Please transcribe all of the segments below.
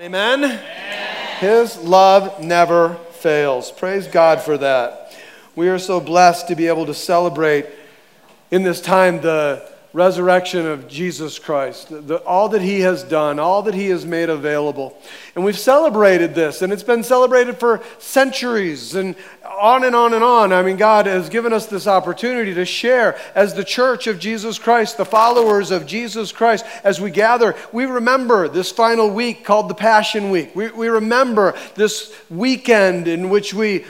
Amen? Amen? His love never fails. Praise God for that. We are so blessed to be able to celebrate in this time the resurrection of Jesus Christ, the, all that he has done, all that he has made available. And we've celebrated this, and it's been celebrated for centuries and on and on and on. I mean, God has given us this opportunity to share as the church of Jesus Christ, the followers of Jesus Christ, as we gather. We remember this final week called the Passion Week. We, we remember this weekend in which we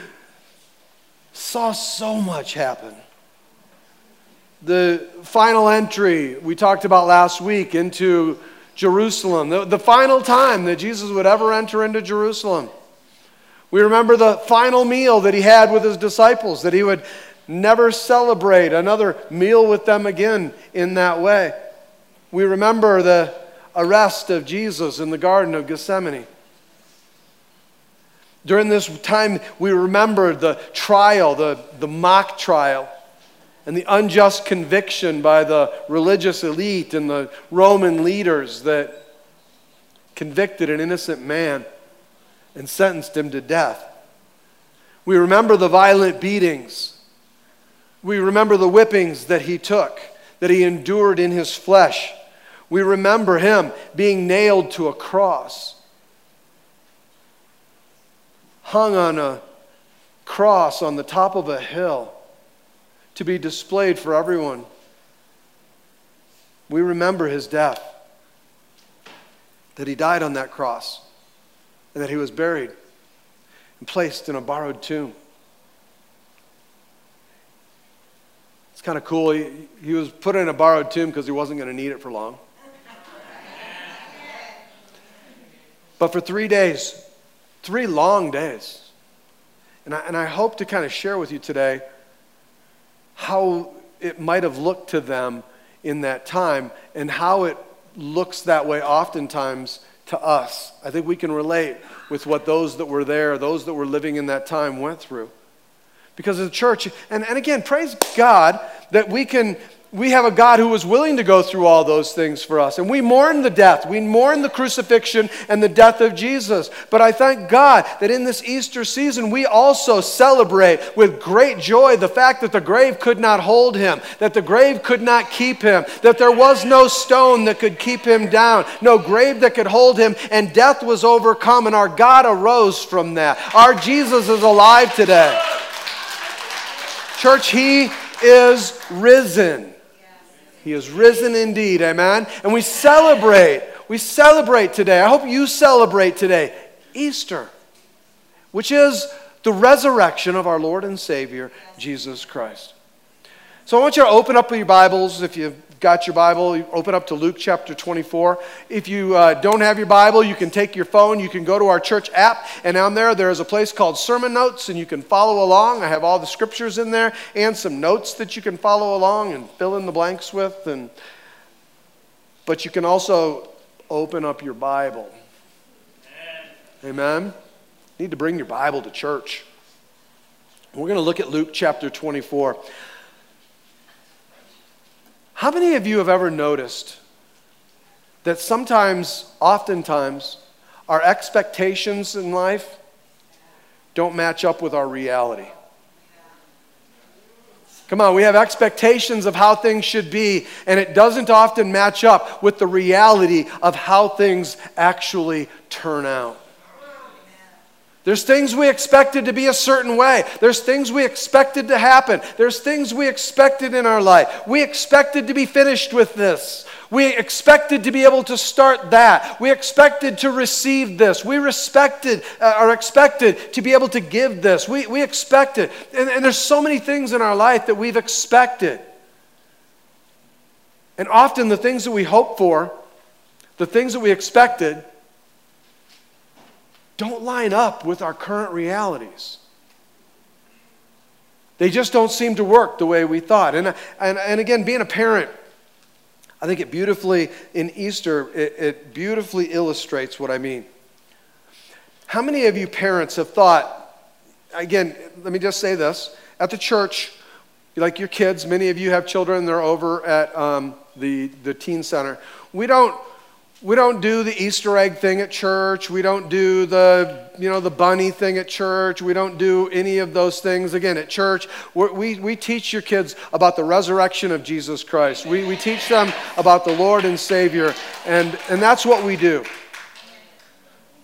saw so much happen the final entry we talked about last week into Jerusalem, the, the final time that Jesus would ever enter into Jerusalem. We remember the final meal that he had with his disciples, that he would never celebrate another meal with them again in that way. We remember the arrest of Jesus in the Garden of Gethsemane. During this time, we remember the trial, the, the mock trial and the unjust conviction by the religious elite and the Roman leaders that convicted an innocent man and sentenced him to death. We remember the violent beatings. We remember the whippings that he took, that he endured in his flesh. We remember him being nailed to a cross, hung on a cross on the top of a hill to be displayed for everyone. We remember his death, that he died on that cross, and that he was buried and placed in a borrowed tomb. It's kind of cool. He, he was put in a borrowed tomb because he wasn't going to need it for long. But for three days, three long days, and I, and I hope to kind of share with you today how it might have looked to them in that time and how it looks that way oftentimes to us. I think we can relate with what those that were there, those that were living in that time went through. Because the church, and, and again, praise God that we can we have a God who was willing to go through all those things for us. And we mourn the death. We mourn the crucifixion and the death of Jesus. But I thank God that in this Easter season, we also celebrate with great joy the fact that the grave could not hold him, that the grave could not keep him, that there was no stone that could keep him down, no grave that could hold him, and death was overcome, and our God arose from that. Our Jesus is alive today. Church, he is risen. He is risen indeed, amen? And we celebrate, we celebrate today. I hope you celebrate today Easter, which is the resurrection of our Lord and Savior, Jesus Christ. So I want you to open up your Bibles. If you've got your Bible, open up to Luke chapter 24. If you uh, don't have your Bible, you can take your phone, you can go to our church app, and on there, there is a place called Sermon Notes, and you can follow along. I have all the scriptures in there and some notes that you can follow along and fill in the blanks with. And, but you can also open up your Bible. Amen. Amen. Need to bring your Bible to church. We're going to look at Luke chapter 24. How many of you have ever noticed that sometimes, oftentimes, our expectations in life don't match up with our reality? Come on, we have expectations of how things should be, and it doesn't often match up with the reality of how things actually turn out. There's things we expected to be a certain way. There's things we expected to happen. There's things we expected in our life. We expected to be finished with this. We expected to be able to start that. We expected to receive this. We respected uh, or expected to be able to give this. We, we expected. And, and there's so many things in our life that we've expected. And often the things that we hope for, the things that we expected, don't line up with our current realities. They just don't seem to work the way we thought. And, and, and again, being a parent, I think it beautifully, in Easter, it, it beautifully illustrates what I mean. How many of you parents have thought, again, let me just say this, at the church, like your kids, many of you have children, they're over at um, the, the teen center. We don't we don't do the Easter egg thing at church. We don't do the, you know, the bunny thing at church. We don't do any of those things. Again, at church, we, we teach your kids about the resurrection of Jesus Christ. We, we teach them about the Lord and Savior, and, and that's what we do.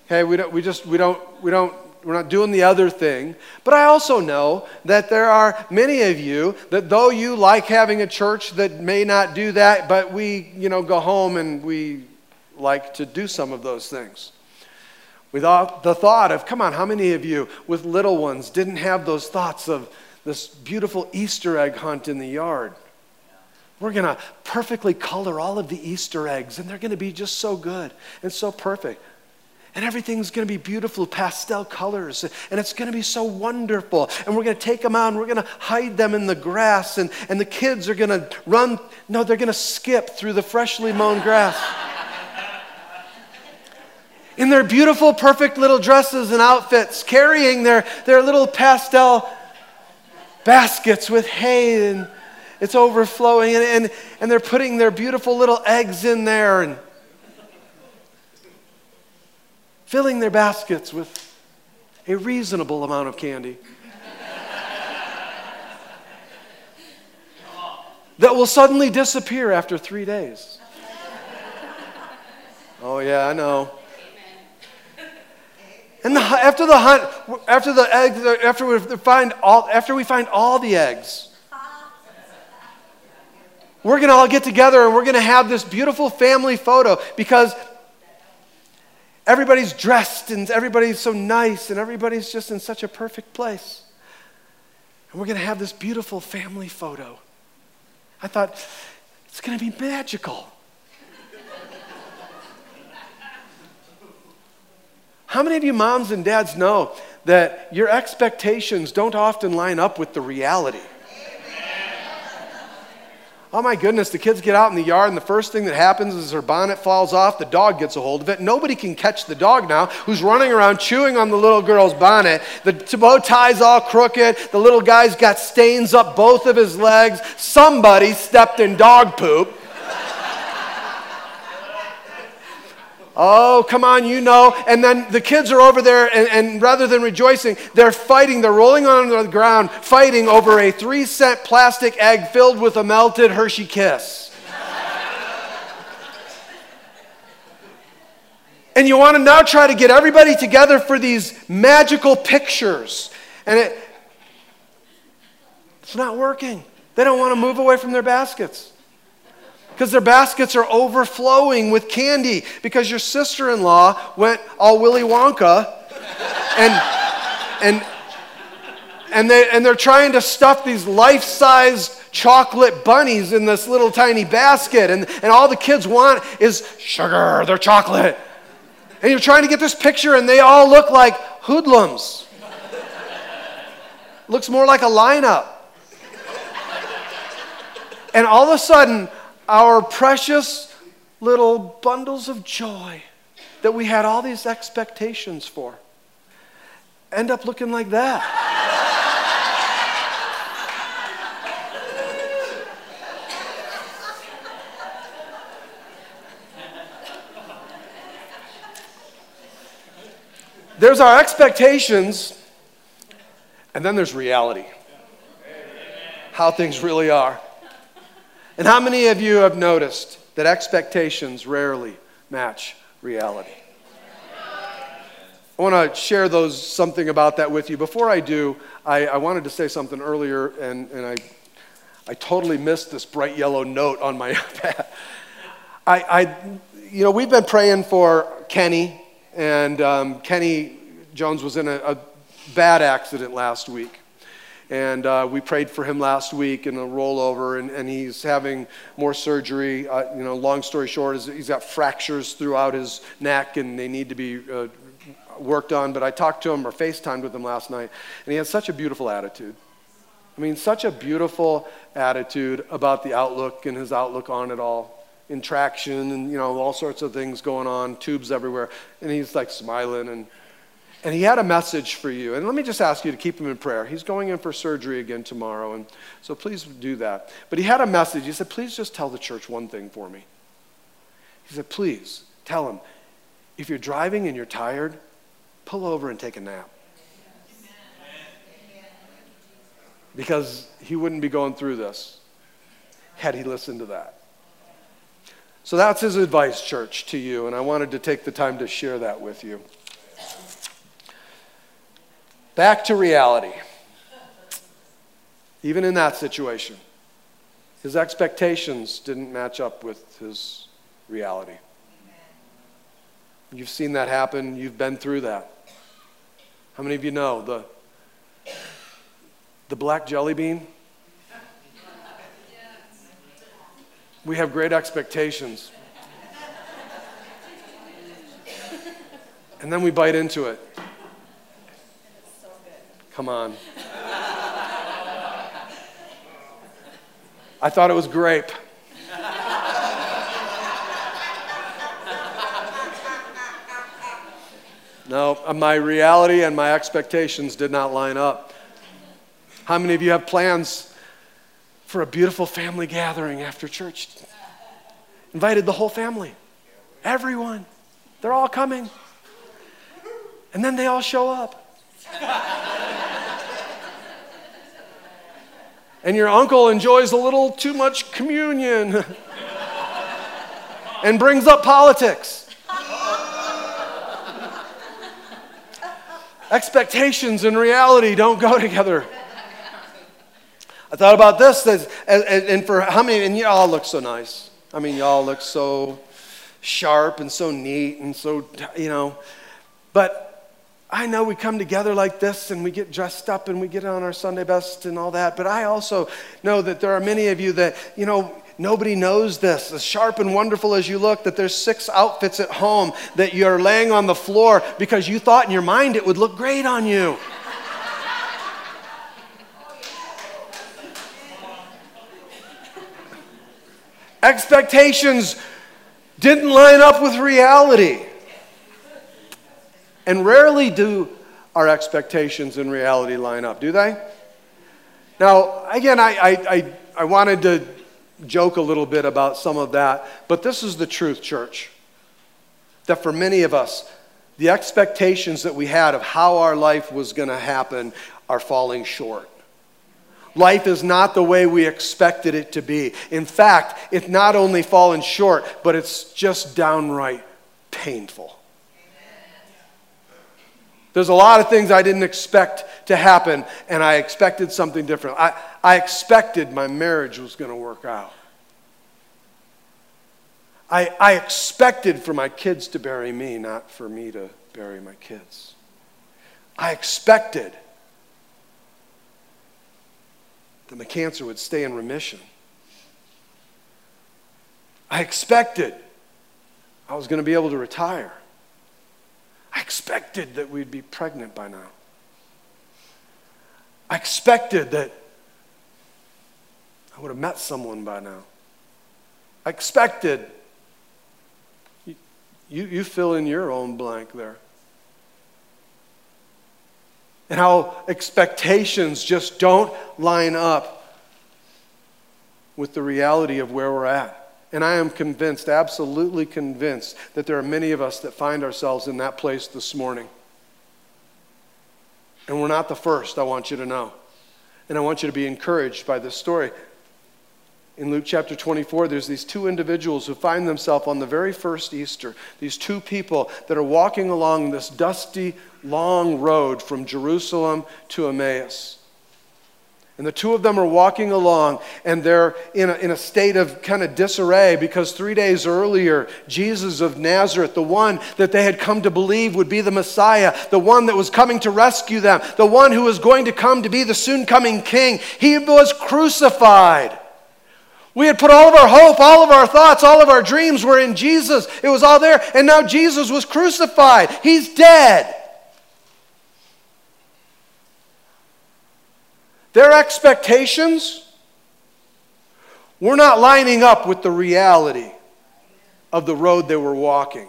Okay, we, don't, we just, we don't, we don't we're not doing the other thing. But I also know that there are many of you that though you like having a church that may not do that, but we, you know, go home and we like to do some of those things. Without the thought of, come on, how many of you with little ones didn't have those thoughts of this beautiful Easter egg hunt in the yard? We're going to perfectly color all of the Easter eggs, and they're going to be just so good and so perfect. And everything's going to be beautiful pastel colors, and it's going to be so wonderful. And we're going to take them out and we're going to hide them in the grass, and, and the kids are going to run. No, they're going to skip through the freshly mown grass in their beautiful, perfect little dresses and outfits, carrying their, their little pastel baskets with hay and it's overflowing, and, and, and they're putting their beautiful little eggs in there and filling their baskets with a reasonable amount of candy. that will suddenly disappear after three days. Oh, yeah, I know. And the, after the hunt, after the eggs, after we find all, after we find all the eggs, we're going to all get together and we're going to have this beautiful family photo because everybody's dressed and everybody's so nice and everybody's just in such a perfect place. And we're going to have this beautiful family photo. I thought, it's going to be magical. How many of you moms and dads know that your expectations don't often line up with the reality? Oh my goodness, the kids get out in the yard, and the first thing that happens is her bonnet falls off. The dog gets a hold of it. Nobody can catch the dog now, who's running around chewing on the little girl's bonnet. The bow tie's all crooked. The little guy's got stains up both of his legs. Somebody stepped in dog poop. Oh, come on, you know. And then the kids are over there, and, and, rather than rejoicing, they're fighting. They're rolling on the ground, fighting over a three cent plastic egg filled with a melted Hershey kiss. and you want to now try to get everybody together for these magical pictures. And it, it's not working. They don't want to move away from their baskets because their baskets are overflowing with candy because your sister in law went all Willy Wonka and, and, and, they, and they're trying to stuff these life sized chocolate bunnies in this little tiny basket. And, and all the kids want is sugar, they're chocolate. And you're trying to get this picture, and they all look like hoodlums. Looks more like a lineup. And all of a sudden, our precious little bundles of joy that we had all these expectations for end up looking like that. there's our expectations, and then there's reality. How things really are. And how many of you have noticed that expectations rarely match reality? I want to share those something about that with you. Before I do, I, I wanted to say something earlier, and, and I, I totally missed this bright yellow note on my pad. I, I, you know, we've been praying for Kenny, and um, Kenny Jones was in a, a bad accident last week. And uh, we prayed for him last week in a rollover, and, and he's having more surgery. Uh, you know, long story short, is he's got fractures throughout his neck, and they need to be uh, worked on. But I talked to him or FaceTimed with him last night, and he has such a beautiful attitude. I mean, such a beautiful attitude about the outlook and his outlook on it all. In traction and, you know, all sorts of things going on, tubes everywhere. And he's like smiling and and he had a message for you. And let me just ask you to keep him in prayer. He's going in for surgery again tomorrow, and so please do that. But he had a message. He said, Please just tell the church one thing for me. He said, Please Tell them, if you're driving and you're tired, pull over and take a nap. Because he wouldn't be going through this had he listened to that. So that's his advice, church, to you, and I wanted to take the time to share that with you. Back to reality. Even in that situation, his expectations didn't match up with his reality. You've seen that happen, you've been through that. How many of you know the, the black jelly bean? We have great expectations. And then we bite into it. Come on. I thought it was grape. No, my reality and my expectations did not line up. How many of you have plans for a beautiful family gathering after church? Invited the whole family, everyone. They're all coming. And then they all show up. And your uncle enjoys a little too much communion and brings up politics. Expectations and reality don't go together. I thought about this, and for how many, and y'all look so nice. I mean, y'all look so sharp and so neat and so, you know. But I know we come together like this and we get dressed up and we get on our Sunday best and all that, but I also know that there are many of you that, you know, nobody knows this. As sharp and wonderful as you look, that there's six outfits at home that you're laying on the floor because you thought in your mind it would look great on you. Expectations didn't line up with reality. And rarely do our expectations and reality line up, do they? Now, again, I, I, I, I wanted to joke a little bit about some of that, but this is the truth, church. That for many of us, the expectations that we had of how our life was going to happen are falling short. Life is not the way we expected it to be. In fact, it's not only fallen short, but it's just downright painful. There's a lot of things I didn't expect to happen, and I expected something different. I, I expected my marriage was going to work out. I, I expected for my kids to bury me, not for me to bury my kids. I expected that my cancer would stay in remission. I expected I was going to be able to retire. I expected that we'd be pregnant by now. I expected that I would have met someone by now. I expected. You, you, you fill in your own blank there. And how expectations just don't line up with the reality of where we're at. And I am convinced, absolutely convinced, that there are many of us that find ourselves in that place this morning. And we're not the first, I want you to know. And I want you to be encouraged by this story. In Luke chapter 24, there's these two individuals who find themselves on the very first Easter. These two people that are walking along this dusty, long road from Jerusalem to Emmaus. And the two of them are walking along, and they're in a, in a state of kind of disarray because three days earlier, Jesus of Nazareth, the one that they had come to believe would be the Messiah, the one that was coming to rescue them, the one who was going to come to be the soon coming king, he was crucified. We had put all of our hope, all of our thoughts, all of our dreams were in Jesus. It was all there, and now Jesus was crucified. He's dead. Their expectations were not lining up with the reality of the road they were walking.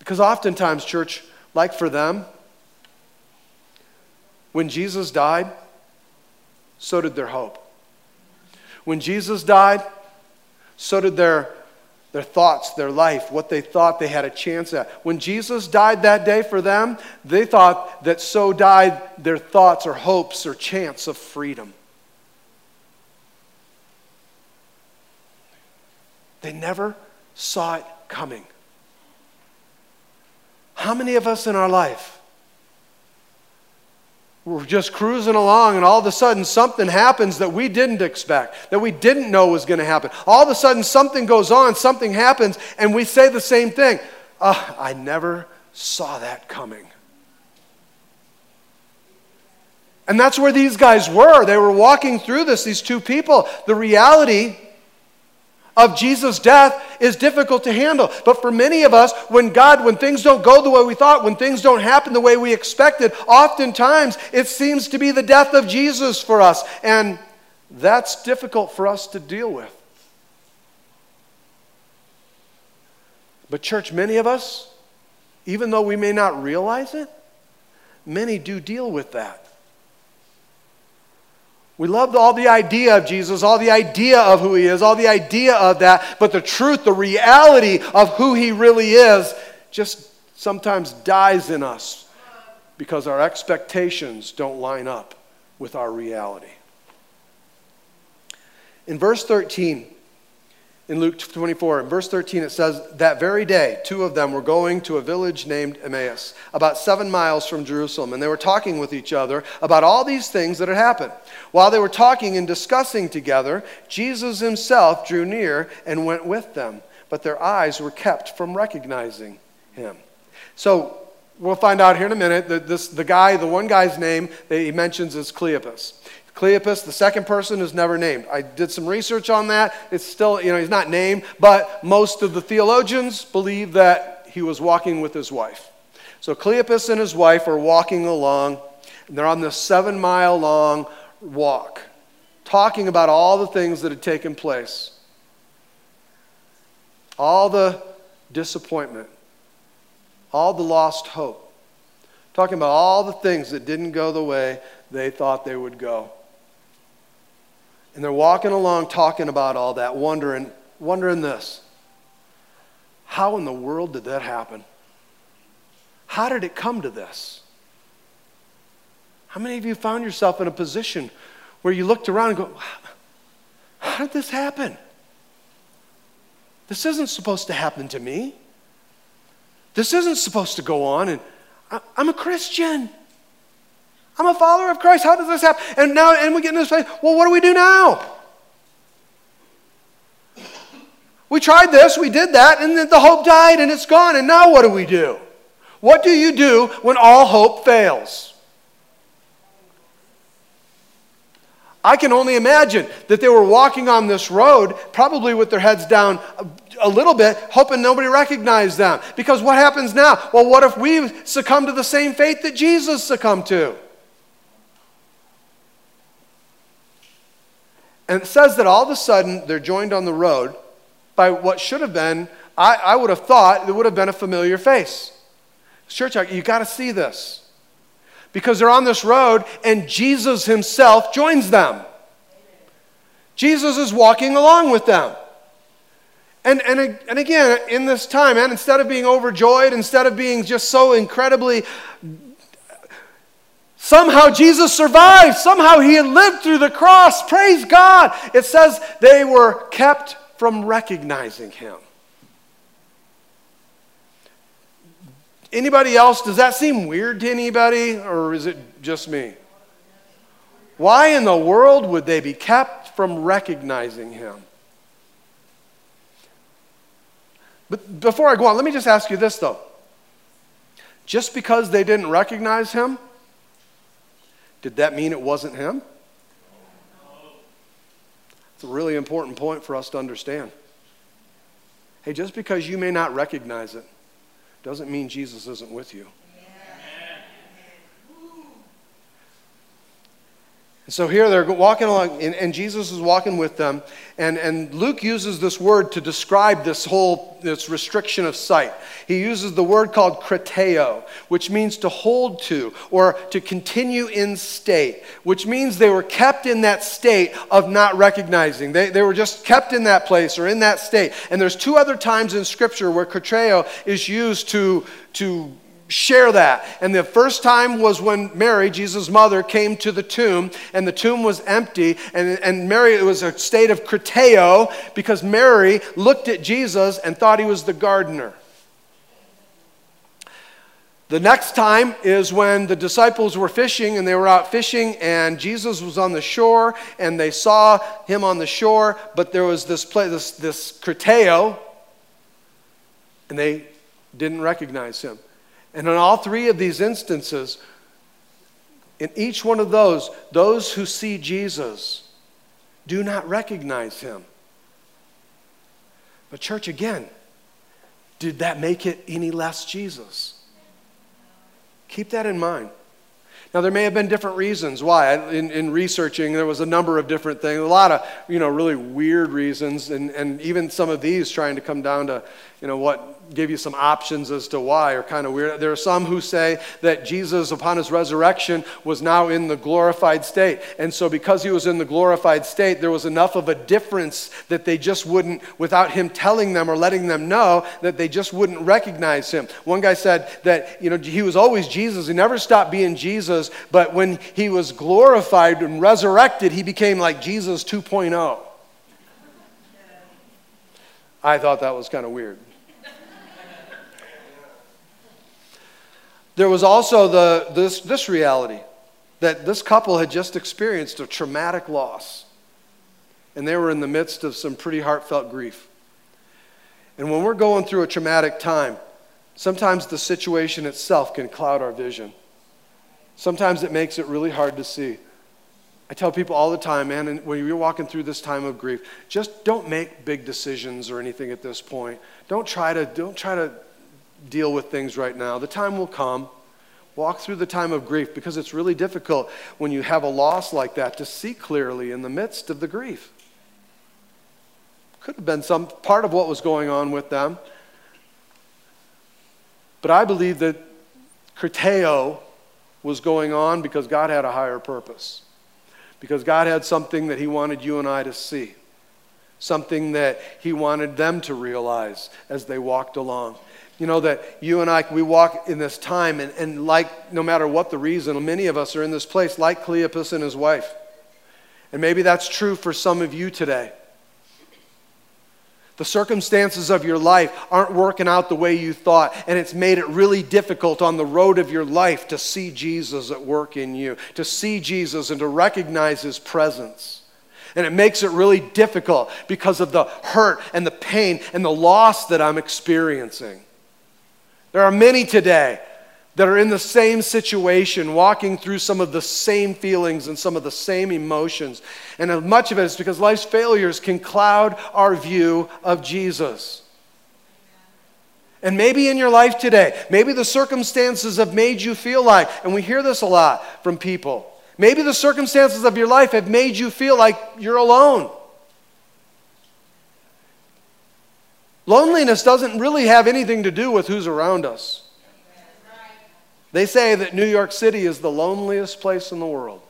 Because oftentimes, church, like for them, when Jesus died, so did their hope. When Jesus died, So did their, their thoughts, their life, what they thought they had a chance at. When Jesus died that day for them, they thought that so died their thoughts or hopes or chance of freedom. They never saw it coming. How many of us in our life we're just cruising along, and all of a sudden something happens that we didn't expect, that we didn't know was going to happen. All of a sudden something goes on, something happens, and we say the same thing. Oh, I never saw that coming. And that's where these guys were. They were walking through this, these two people. The reality of Jesus' death is difficult to handle. But for many of us, when God, when things don't go the way we thought, when things don't happen the way we expected, oftentimes it seems to be the death of Jesus for us. And that's difficult for us to deal with. But, church, many of us, even though we may not realize it, many do deal with that. We love all the idea of Jesus, all the idea of who he is, all the idea of that, but the truth, the reality of who he really is, just sometimes dies in us because our expectations don't line up with our reality. In verse 13, in Luke 24, in verse 13, it says, That very day, two of them were going to a village named Emmaus, about seven miles from Jerusalem, and they were talking with each other about all these things that had happened. While they were talking and discussing together, Jesus himself drew near and went with them, but their eyes were kept from recognizing him. So, we'll find out here in a minute that this, the guy, the one guy's name that he mentions is Cleopas. Cleopas, the second person, is never named. I did some research on that. It's still, you know, he's not named, but most of the theologians believe that he was walking with his wife. So Cleopas and his wife are walking along, and they're on this seven mile long walk, talking about all the things that had taken place, all the disappointment, all the lost hope, talking about all the things that didn't go the way they thought they would go. And they're walking along talking about all that, wondering, wondering this. How in the world did that happen? How did it come to this? How many of you found yourself in a position where you looked around and go, How did this happen? This isn't supposed to happen to me. This isn't supposed to go on. And I'm a Christian. I'm a follower of Christ. How does this happen? And now, and we get in this place, well, what do we do now? We tried this, we did that, and then the hope died and it's gone. And now what do we do? What do you do when all hope fails? I can only imagine that they were walking on this road, probably with their heads down a, little bit, hoping nobody recognized them. Because what happens now? Well, what if we succumb to the same fate that Jesus succumbed to? And it says that all of a sudden they're joined on the road by what should have been, I, I would have thought, it would have been a familiar face. Church, you got to see this. Because they're on this road and Jesus himself joins them. Jesus is walking along with them. And, and, and again, in this time, and instead of being overjoyed, instead of being just so incredibly Somehow Jesus survived. Somehow he had lived through the cross. Praise God. It says they were kept from recognizing him. Anybody else? Does that seem weird to anybody, or is it just me? Why in the world would they be kept from recognizing him? But before I go on, let me just ask you this though. Just because they didn't recognize him, did that mean it wasn't him? It's a really important point for us to understand. Hey, just because you may not recognize it doesn't mean Jesus isn't with you. So here they're walking along, and, and, Jesus is walking with them. And, and Luke uses this word to describe this whole this restriction of sight. He uses the word called krateo, which means to hold to or to continue in state, which means they were kept in that state of not recognizing. They, they were just kept in that place or in that state. And there's two other times in Scripture where krateo is used to, to share that. And the first time was when Mary, Jesus' mother, came to the tomb, and the tomb was empty. And, and Mary, it was a state of krateo because Mary looked at Jesus and thought he was the gardener. The next time is when the disciples were fishing and they were out fishing and Jesus was on the shore and they saw him on the shore, but there was this place, this, this krateo, and they didn't recognize him. And in all three of these instances, in each one of those, those who see Jesus do not recognize him. But, church, again, did that make it any less Jesus? Keep that in mind. Now, there may have been different reasons why. In, in, researching, there was a number of different things, a lot of, you know, really weird reasons, and, and even some of these trying to come down to, you know, what give you some options as to why are kind of weird. There are some who say that Jesus, upon his resurrection, was now in the glorified state. And so, because he was in the glorified state, there was enough of a difference that they just wouldn't, without him telling them or letting them know, that they just wouldn't recognize him. One guy said that, you know, he was always Jesus. He never stopped being Jesus, but when he was glorified and resurrected, he became like Jesus 2.0. I thought that was kind of weird. There was also the, this, this reality that this couple had just experienced a traumatic loss. And they were in the midst of some pretty heartfelt grief. And when we're going through a traumatic time, sometimes the situation itself can cloud our vision. Sometimes it makes it really hard to see. I tell people all the time, man, and when you're walking through this time of grief, just don't make big decisions or anything at this point. Don't try to, don't try to deal with things right now. The time will come. Walk through the time of grief because it's really difficult when you have a loss like that to see clearly in the midst of the grief. Could have been some part of what was going on with them. But I believe that krateo was going on because God had a higher purpose. Because God had something that He wanted you and I to see. Something that He wanted them to realize as they walked along. You know, that you and I, we walk in this time, and, and like, no matter what the reason, many of us are in this place, like Cleopas and his wife. And maybe that's true for some of you today. The circumstances of your life aren't working out the way you thought, and it's made it really difficult on the road of your life to see Jesus at work in you, to see Jesus and to recognize his presence. And it makes it really difficult because of the hurt and the pain and the loss that I'm experiencing. There are many today that are in the same situation, walking through some of the same feelings and some of the same emotions. And much of it is because life's failures can cloud our view of Jesus. And maybe in your life today, maybe the circumstances have made you feel like, and we hear this a lot from people, maybe the circumstances of your life have made you feel like you're alone. Loneliness doesn't really have anything to do with who's around us. They say that New York City is the loneliest place in the world.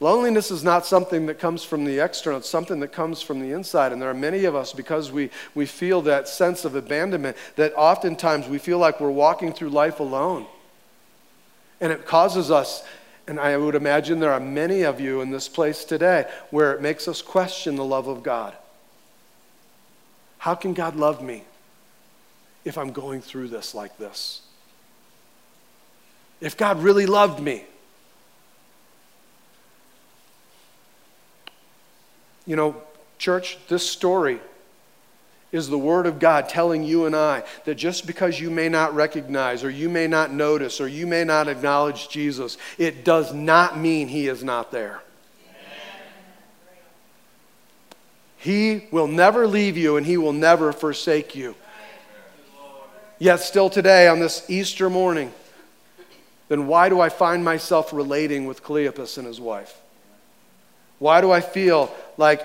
Loneliness is not something that comes from the external, it's something that comes from the inside. And there are many of us, because we, we feel that sense of abandonment, that oftentimes we feel like we're walking through life alone. And it causes us, and I would imagine there are many of you in this place today, where it makes us question the love of God. How can God love me if I'm going through this like this? If God really loved me, you know, church, this story is the Word of God telling you and I that just because you may not recognize or you may not notice or you may not acknowledge Jesus, it does not mean He is not there. He will never leave you and He will never forsake you. Yet, still today, on this Easter morning, then why do I find myself relating with Cleopas and his wife? Why do I feel like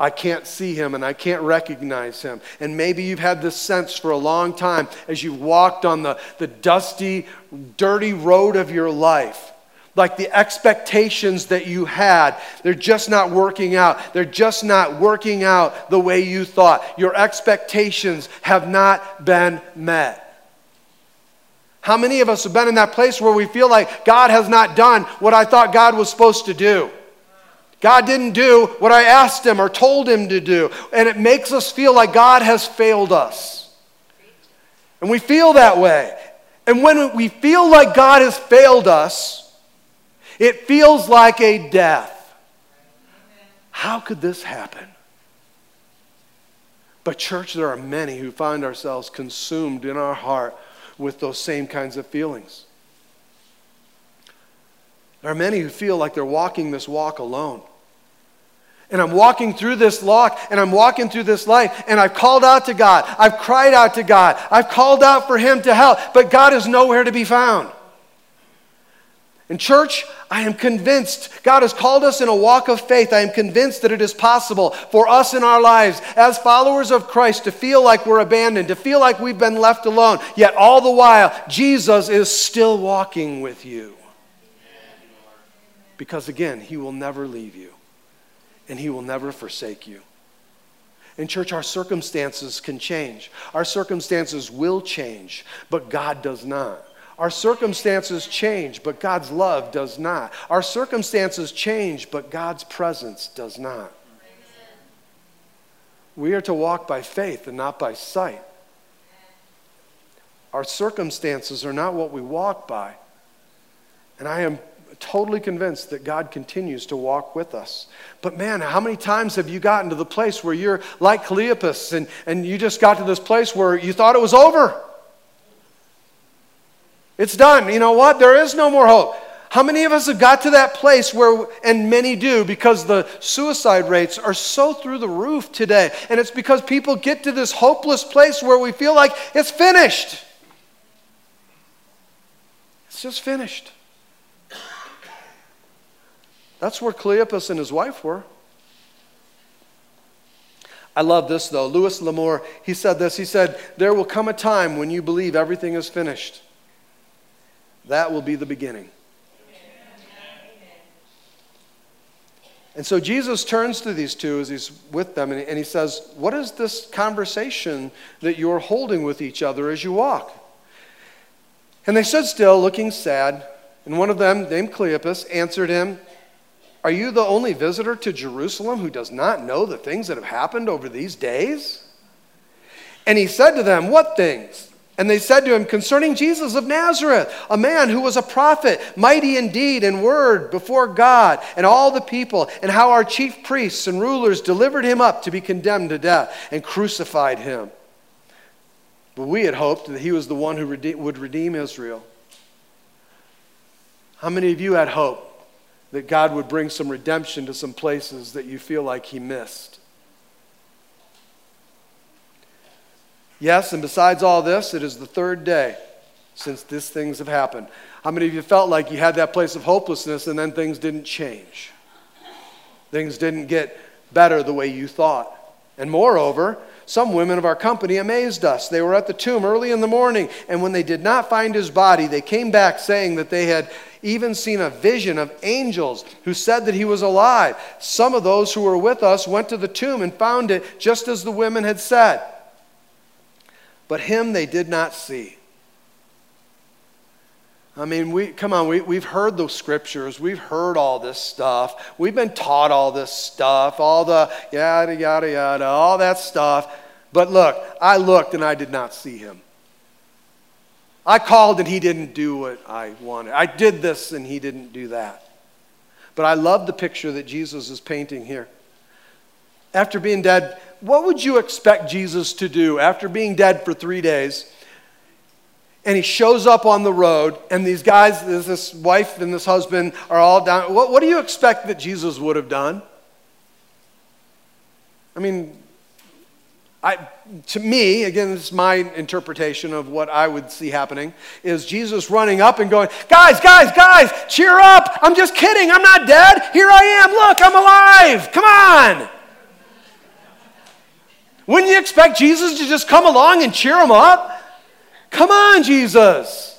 I can't see him and I can't recognize him? And maybe you've had this sense for a long time as you've walked on the, the dusty, dirty road of your life. Like the expectations that you had, they're just not working out. They're just not working out the way you thought. Your expectations have not been met. How many of us have been in that place where we feel like God has not done what I thought God was supposed to do? God didn't do what I asked him or told him to do. And it makes us feel like God has failed us. And we feel that way. And when we feel like God has failed us, it feels like a death. How could this happen? But, church, there are many who find ourselves consumed in our heart with those same kinds of feelings. There are many who feel like they're walking this walk alone. And I'm walking through this walk and I'm walking through this life and I've called out to God. I've cried out to God. I've called out for Him to help, but God is nowhere to be found. In church, I am convinced God has called us in a walk of faith. I am convinced that it is possible for us in our lives as followers of Christ to feel like we're abandoned, to feel like we've been left alone, yet all the while, Jesus is still walking with you. Because again, He will never leave you and He will never forsake you. In church, our circumstances can change. Our circumstances will change, but God does not. Our circumstances change, but God's love does not. Our circumstances change, but God's presence does not. We are to walk by faith and not by sight. Our circumstances are not what we walk by. And I am totally convinced that God continues to walk with us. But man, how many times have you gotten to the place where you're like Cleopas and, and you just got to this place where you thought it was over? It's done. You know what? There is no more hope. How many of us have got to that place where, and many do, because the suicide rates are so through the roof today. And it's because people get to this hopeless place where we feel like it's finished. It's just finished. That's where Cleopas and his wife were. I love this though. Louis L'Amour, he said this. He said, There will come a time when you believe everything is finished. That will be the beginning. And so Jesus turns to these two as he's with them and he says, What is this conversation that you're holding with each other as you walk? And they stood still, looking sad. And one of them, named Cleopas, answered him, Are you the only visitor to Jerusalem who does not know the things that have happened over these days? And he said to them, What things? And they said to him, Concerning Jesus of Nazareth, a man who was a prophet, mighty in deed and word before God and all the people, and how our chief priests and rulers delivered him up to be condemned to death and crucified him. But we had hoped that he was the one who would redeem Israel. How many of you had hope that God would bring some redemption to some places that you feel like he missed? Yes, and besides all this, it is the third day since these things have happened. How many of you felt like you had that place of hopelessness and then things didn't change? Things didn't get better the way you thought. And moreover, some women of our company amazed us. They were at the tomb early in the morning, and when they did not find his body, they came back saying that they had even seen a vision of angels who said that he was alive. Some of those who were with us went to the tomb and found it just as the women had said but him they did not see. I mean, we, come on, we, we've heard those scriptures. We've heard all this stuff. We've been taught all this stuff, all the yada, yada, yada, all that stuff. But look, I looked and I did not see him. I called and he didn't do what I wanted. I did this and he didn't do that. But I love the picture that Jesus is painting here. After being dead what would you expect Jesus to do after being dead for three days? And he shows up on the road, and these guys, this wife and this husband, are all down. What, what do you expect that Jesus would have done? I mean, I, to me, again, this is my interpretation of what I would see happening, is Jesus running up and going, Guys, guys, guys, cheer up. I'm just kidding. I'm not dead. Here I am. Look, I'm alive. Come on. Wouldn't you expect Jesus to just come along and cheer them up? Come on, Jesus.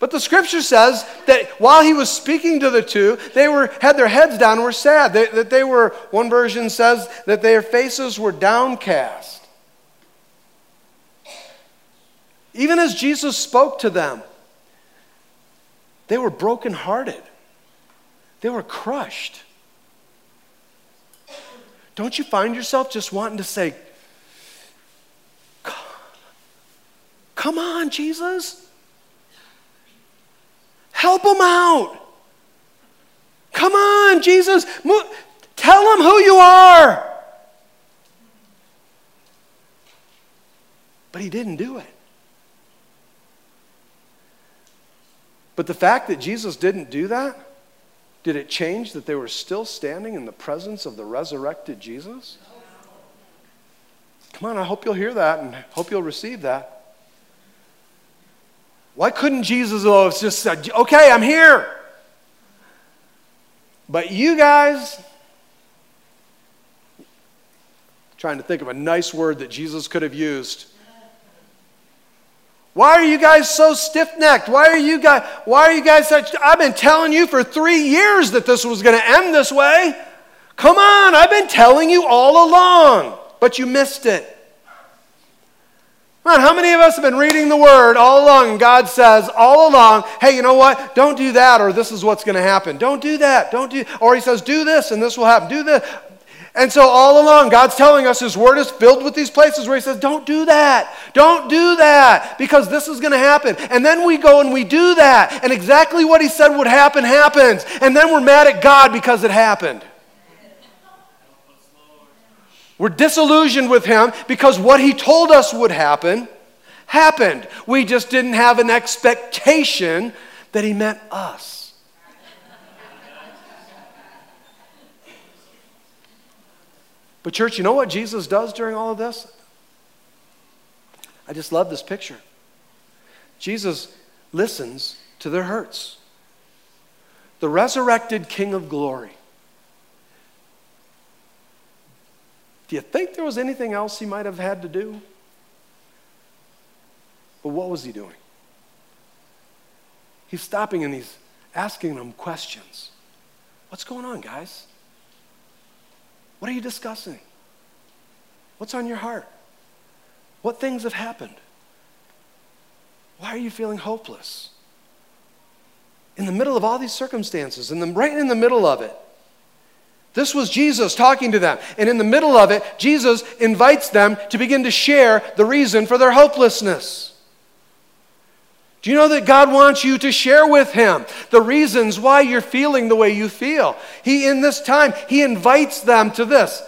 But the scripture says that while he was speaking to the two, they were, had their heads down and were sad. They, that they were, one version says that their faces were downcast. Even as Jesus spoke to them, they were brokenhearted. They were crushed. Don't you find yourself just wanting to say, Come on, Jesus? Help them out. Come on, Jesus. Tell them who you are. But he didn't do it. But the fact that Jesus didn't do that, did it change that they were still standing in the presence of the resurrected Jesus? Come on, I hope you'll hear that and hope you'll receive that. Why couldn't Jesus have just said, okay, I'm here? But you guys, trying to think of a nice word that Jesus could have used. Why are you guys so stiff-necked? Why are you guys why are you guys such I've been telling you for 3 years that this was going to end this way. Come on, I've been telling you all along, but you missed it. Man, how many of us have been reading the Word all along and God says all along, hey, you know what? Don't do that or this is what's going to happen. Don't do that. Don't do, or He says, do this and this will happen. Do this. And so all along, God's telling us His Word is filled with these places where He says, don't do that. Don't do that because this is going to happen. And then we go and we do that. And exactly what He said would happen happens. And then we're mad at God because it happened. We're disillusioned with him because what he told us would happen happened. We just didn't have an expectation that he meant us. But, church, you know what Jesus does during all of this? I just love this picture. Jesus listens to their hurts. The resurrected King of glory Do you think there was anything else he might have had to do? But what was he doing? He's stopping and he's asking them questions. What's going on, guys? What are you discussing? What's on your heart? What things have happened? Why are you feeling hopeless? In the middle of all these circumstances, and right in the middle of it, this was Jesus talking to them. And in the middle of it, Jesus invites them to begin to share the reason for their hopelessness. Do you know that God wants you to share with Him the reasons why you're feeling the way you feel? He, in this time, He invites them to this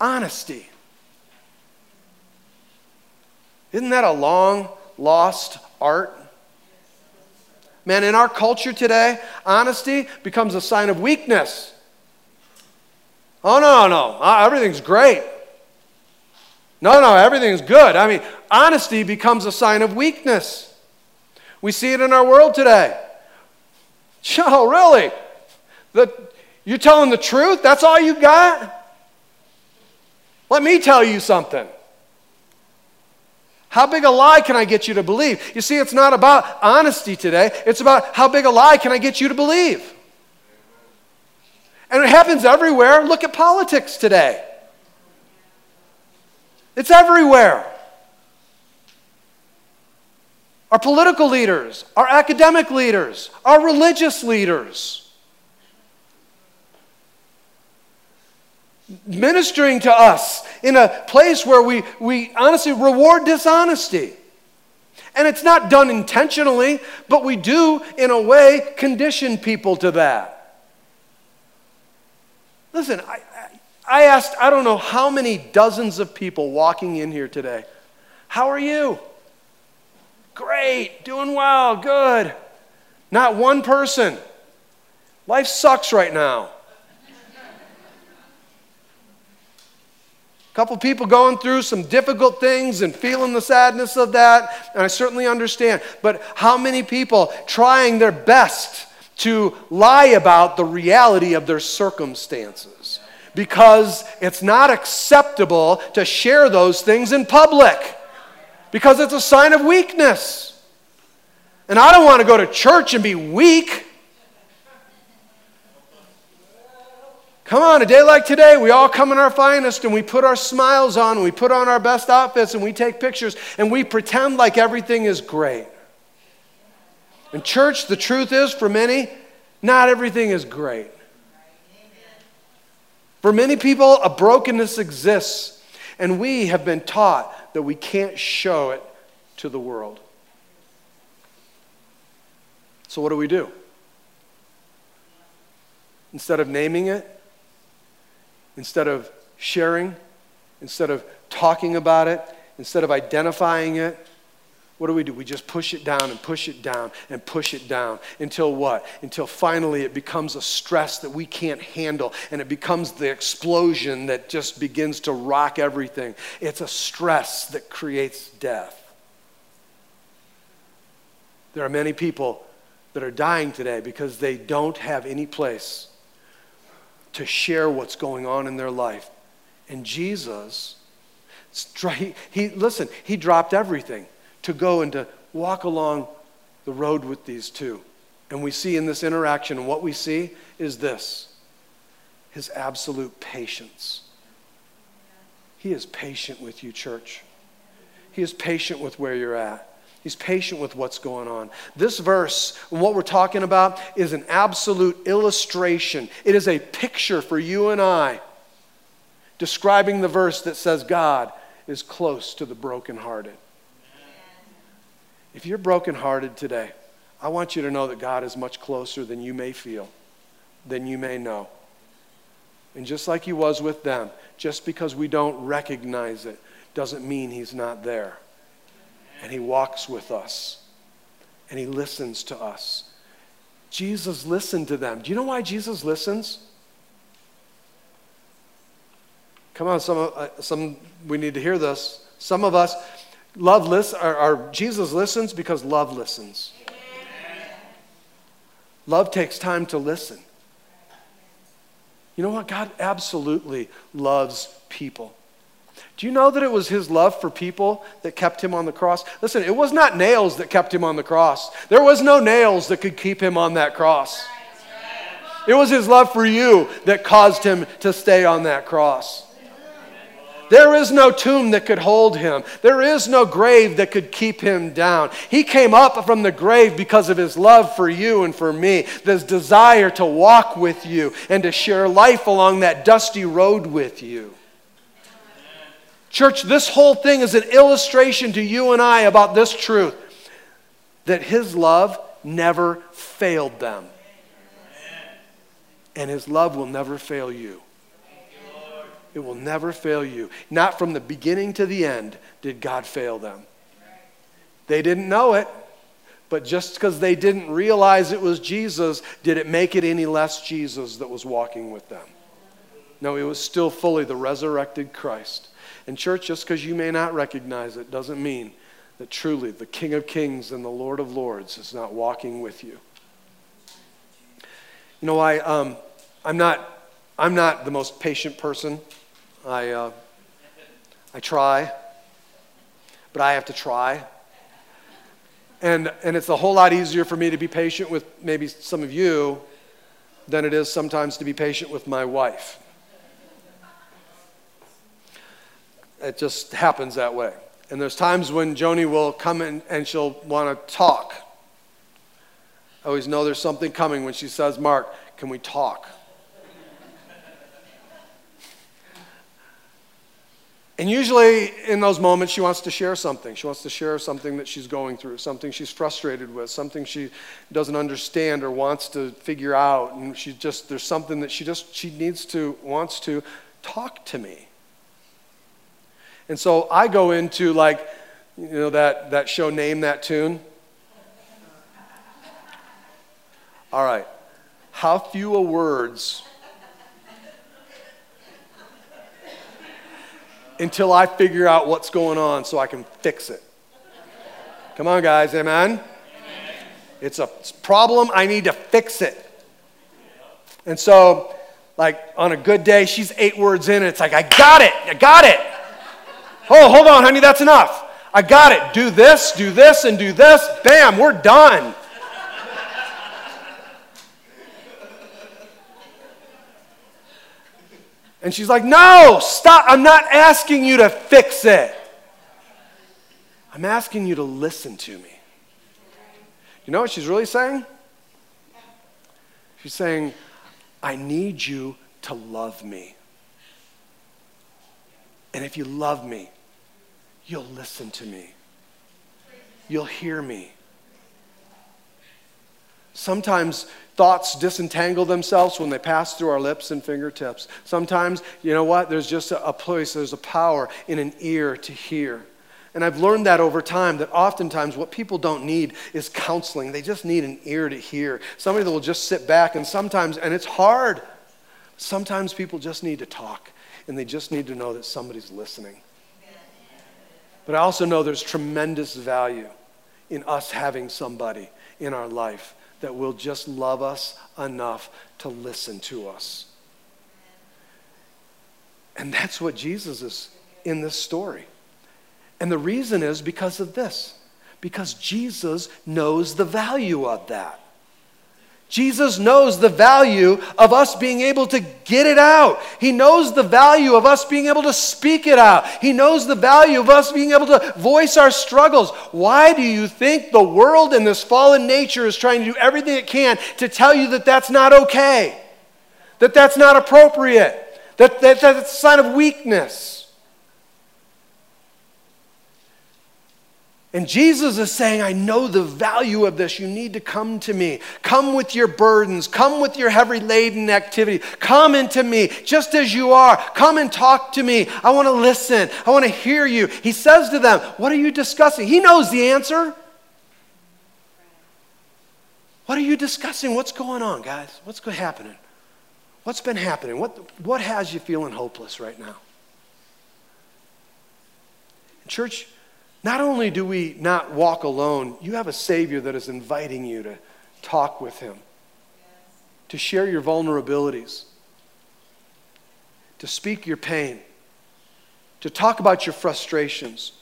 honesty. Isn't that a long lost art? Man, in our culture today, honesty becomes a sign of weakness. Oh, no, no, uh, everything's great. No, no, everything's good. I mean, honesty becomes a sign of weakness. We see it in our world today. Oh, really? The, you're telling the truth? That's all you got? Let me tell you something. How big a lie can I get you to believe? You see, it's not about honesty today, it's about how big a lie can I get you to believe. And it happens everywhere. Look at politics today. It's everywhere. Our political leaders, our academic leaders, our religious leaders. Ministering to us in a place where we, we honestly reward dishonesty. And it's not done intentionally, but we do, in a way, condition people to that. Listen, I, I asked, I don't know how many dozens of people walking in here today, How are you? Great, doing well, good. Not one person. Life sucks right now. A couple people going through some difficult things and feeling the sadness of that, and I certainly understand. But how many people trying their best to lie about the reality of their circumstances? Because it's not acceptable to share those things in public, because it's a sign of weakness. And I don't want to go to church and be weak. Come on, a day like today, we all come in our finest and we put our smiles on, and we put on our best outfits and we take pictures and we pretend like everything is great. In church, the truth is for many, not everything is great. For many people, a brokenness exists, and we have been taught that we can't show it to the world. So, what do we do? Instead of naming it, instead of sharing, instead of talking about it, instead of identifying it, what do we do? We just push it down and push it down and push it down until what? Until finally it becomes a stress that we can't handle and it becomes the explosion that just begins to rock everything. It's a stress that creates death. There are many people that are dying today because they don't have any place to share what's going on in their life. And Jesus, he, listen, he dropped everything to go and to walk along the road with these two. And we see in this interaction, what we see is this his absolute patience. He is patient with you, church. He is patient with where you're at. He's patient with what's going on. This verse, what we're talking about, is an absolute illustration. It is a picture for you and I describing the verse that says God is close to the brokenhearted. If you're brokenhearted today, I want you to know that God is much closer than you may feel, than you may know. And just like He was with them, just because we don't recognize it doesn't mean He's not there and He walks with us and He listens to us. Jesus listened to them. Do you know why Jesus listens? Come on, some, uh, some we need to hear this. Some of us love listen, or, or Jesus listens because love listens. Love takes time to listen. You know what? God absolutely loves people. Do you know that it was his love for people that kept him on the cross? Listen, it was not nails that kept him on the cross. There was no nails that could keep him on that cross. It was his love for you that caused him to stay on that cross. There is no tomb that could hold him. There is no grave that could keep him down. He came up from the grave because of his love for you and for me, this desire to walk with you and to share life along that dusty road with you. Church, this whole thing is an illustration to you and I about this truth that His love never failed them. And His love will never fail you. It will never fail you. Not from the beginning to the end did God fail them. They didn't know it, but just because they didn't realize it was Jesus, did it make it any less Jesus that was walking with them? No, it was still fully the resurrected Christ. And, church, just because you may not recognize it doesn't mean that truly the King of Kings and the Lord of Lords is not walking with you. You know, I, um, I'm, not, I'm not the most patient person. I, uh, I try, but I have to try. And, and it's a whole lot easier for me to be patient with maybe some of you than it is sometimes to be patient with my wife. It just happens that way. And there's times when Joni will come in and she'll want to talk. I always know there's something coming when she says, Mark, can we talk? And usually in those moments, she wants to share something. She wants to share something that she's going through, something she's frustrated with, something she doesn't understand or wants to figure out. And she just, there's something that she just, she needs to, wants to talk to me. And so I go into like, you know, that, that show, Name That Tune. All right. How few words until I figure out what's going on so I can fix it. Come on, guys, amen? amen? It's a problem, I need to fix it. And so, like on a good day, she's eight words in, and it's like, I got it, I got it. Oh, hold on, honey, that's enough. I got it. Do this, do this, and do this. Bam, we're done. And she's like, No, stop. I'm not asking you to fix it. I'm asking you to listen to me. You know what she's really saying? She's saying, I need you to love me. And if you love me, you'll listen to me. You'll hear me. Sometimes thoughts disentangle themselves when they pass through our lips and fingertips. Sometimes, you know what? There's just a, place, there's a power in an ear to hear. And I've learned that over time that oftentimes what people don't need is counseling. They just need an ear to hear. Somebody that will just sit back and sometimes, and it's hard. Sometimes people just need to talk and they just need to know that somebody's listening. But I also know there's tremendous value in us having somebody in our life that will just love us enough to listen to us. And that's what Jesus is in this story. And the reason is because of this because Jesus knows the value of that. Jesus knows the value of us being able to get it out. He knows the value of us being able to speak it out. He knows the value of us being able to voice our struggles. Why do you think the world and this fallen nature is trying to do everything it can to tell you that that's not okay? That that's not appropriate? That, that that's a sign of weakness? And Jesus is saying, I know the value of this. You need to come to me. Come with your burdens. Come with your heavy laden activity. Come into me just as you are. Come and talk to me. I want to listen. I want to hear you. He says to them, What are you discussing? He knows the answer. What are you discussing? What's going on, guys? What's happening? What's been happening? What, what has you feeling hopeless right now? Church, not only do we not walk alone, you have a Savior that is inviting you to talk with Him, to share your vulnerabilities, to speak your pain, to talk about your frustrations,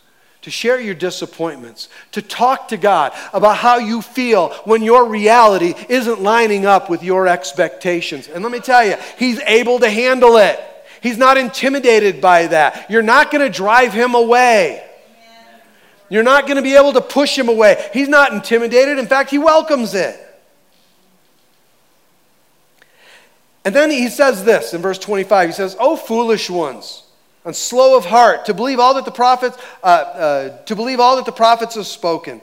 to share your disappointments, to talk to God about how you feel when your reality isn't lining up with your expectations. And let me tell you, He's able to handle it. He's not intimidated by that. You're not going to drive Him away. You're not going to be able to push him away. He's not intimidated. In fact, he welcomes it. And then he says this in verse 25. He says, "Oh foolish ones, and slow of heart, to believe all that the prophets, uh, uh, to believe all that the prophets have spoken.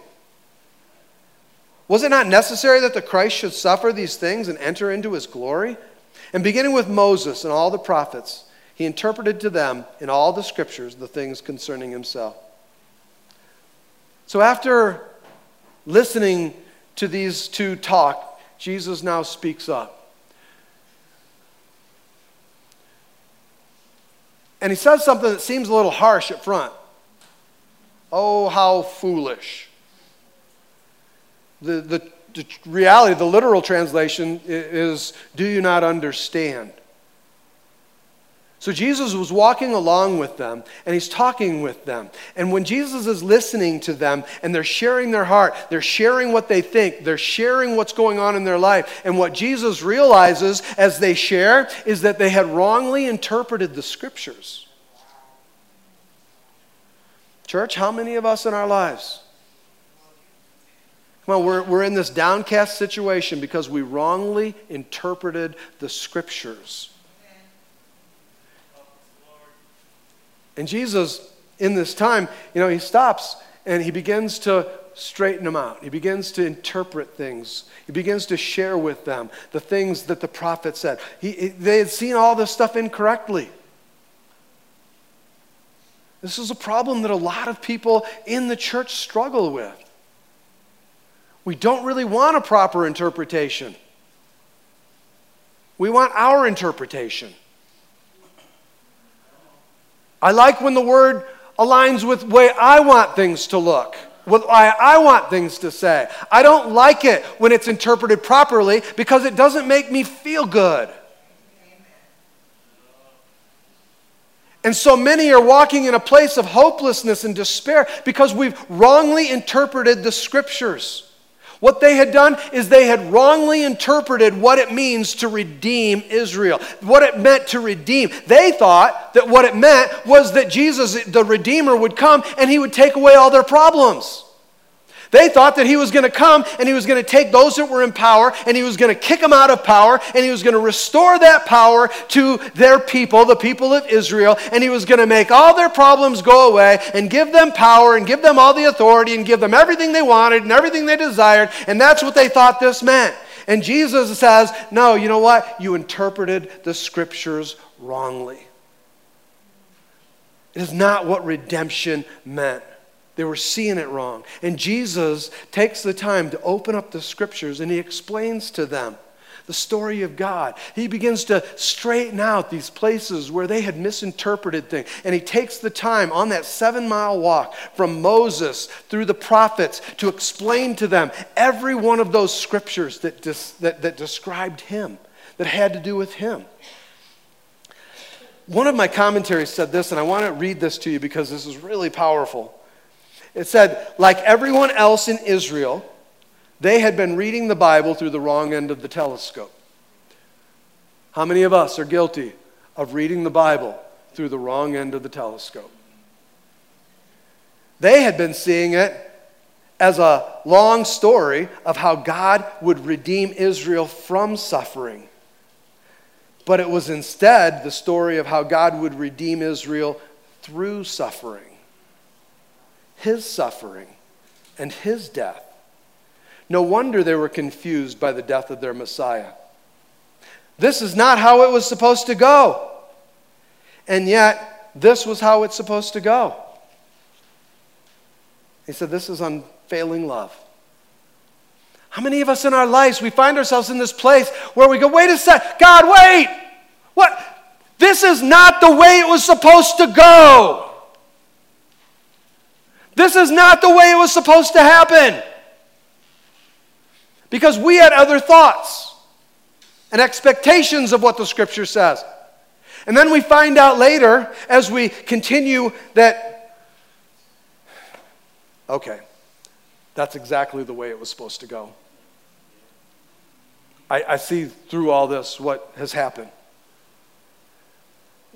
Was it not necessary that the Christ should suffer these things and enter into his glory?" And beginning with Moses and all the prophets, he interpreted to them in all the scriptures the things concerning himself. So after listening to these two talk, Jesus now speaks up. And he says something that seems a little harsh at front. Oh, how foolish. The, the, the reality, the literal translation is, Do you not understand? So Jesus was walking along with them and he's talking with them. And when Jesus is listening to them and they're sharing their heart, they're sharing what they think, they're sharing what's going on in their life. And what Jesus realizes as they share is that they had wrongly interpreted the scriptures. Church, how many of us in our lives? Come on, we're, we're in this downcast situation because we wrongly interpreted the scriptures. And Jesus, in this time, you know, he stops and he begins to straighten them out. He begins to interpret things. He begins to share with them the things that the prophet said. He, they had seen all this stuff incorrectly. This is a problem that a lot of people in the church struggle with. We don't really want a proper interpretation. We want our interpretation. I like when the word aligns with the way I want things to look, with why I want things to say. I don't like it when it's interpreted properly because it doesn't make me feel good. And so many are walking in a place of hopelessness and despair because we've wrongly interpreted the scriptures. What they had done is they had wrongly interpreted what it means to redeem Israel, what it meant to redeem. They thought that what it meant was that Jesus, the Redeemer, would come and he would take away all their problems. They thought that he was going to come and he was going to take those that were in power and he was going to kick them out of power and he was going to restore that power to their people, the people of Israel, and he was going to make all their problems go away and give them power and give them all the authority and give them everything they wanted and everything they desired. And that's what they thought this meant. And Jesus says, No, you know what? You interpreted the scriptures wrongly. It is not what redemption meant. They were seeing it wrong. And Jesus takes the time to open up the scriptures and he explains to them the story of God. He begins to straighten out these places where they had misinterpreted things. And he takes the time on that seven mile walk from Moses through the prophets to explain to them every one of those scriptures that, dis- that, that described him, that had to do with him. One of my commentaries said this, and I want to read this to you because this is really powerful. It said, like everyone else in Israel, they had been reading the Bible through the wrong end of the telescope. How many of us are guilty of reading the Bible through the wrong end of the telescope? They had been seeing it as a long story of how God would redeem Israel from suffering. But it was instead the story of how God would redeem Israel through suffering his suffering and his death. No wonder they were confused by the death of their Messiah. This is not how it was supposed to go. And yet, this was how it's supposed to go. He said, This is unfailing love. How many of us in our lives, we find ourselves in this place where we go, Wait a sec, God, wait! What? This is not the way it was supposed to go. This is not the way it was supposed to happen. Because we had other thoughts and expectations of what the scripture says. And then we find out later, as we continue, that, okay, that's exactly the way it was supposed to go. I, I see through all this what has happened.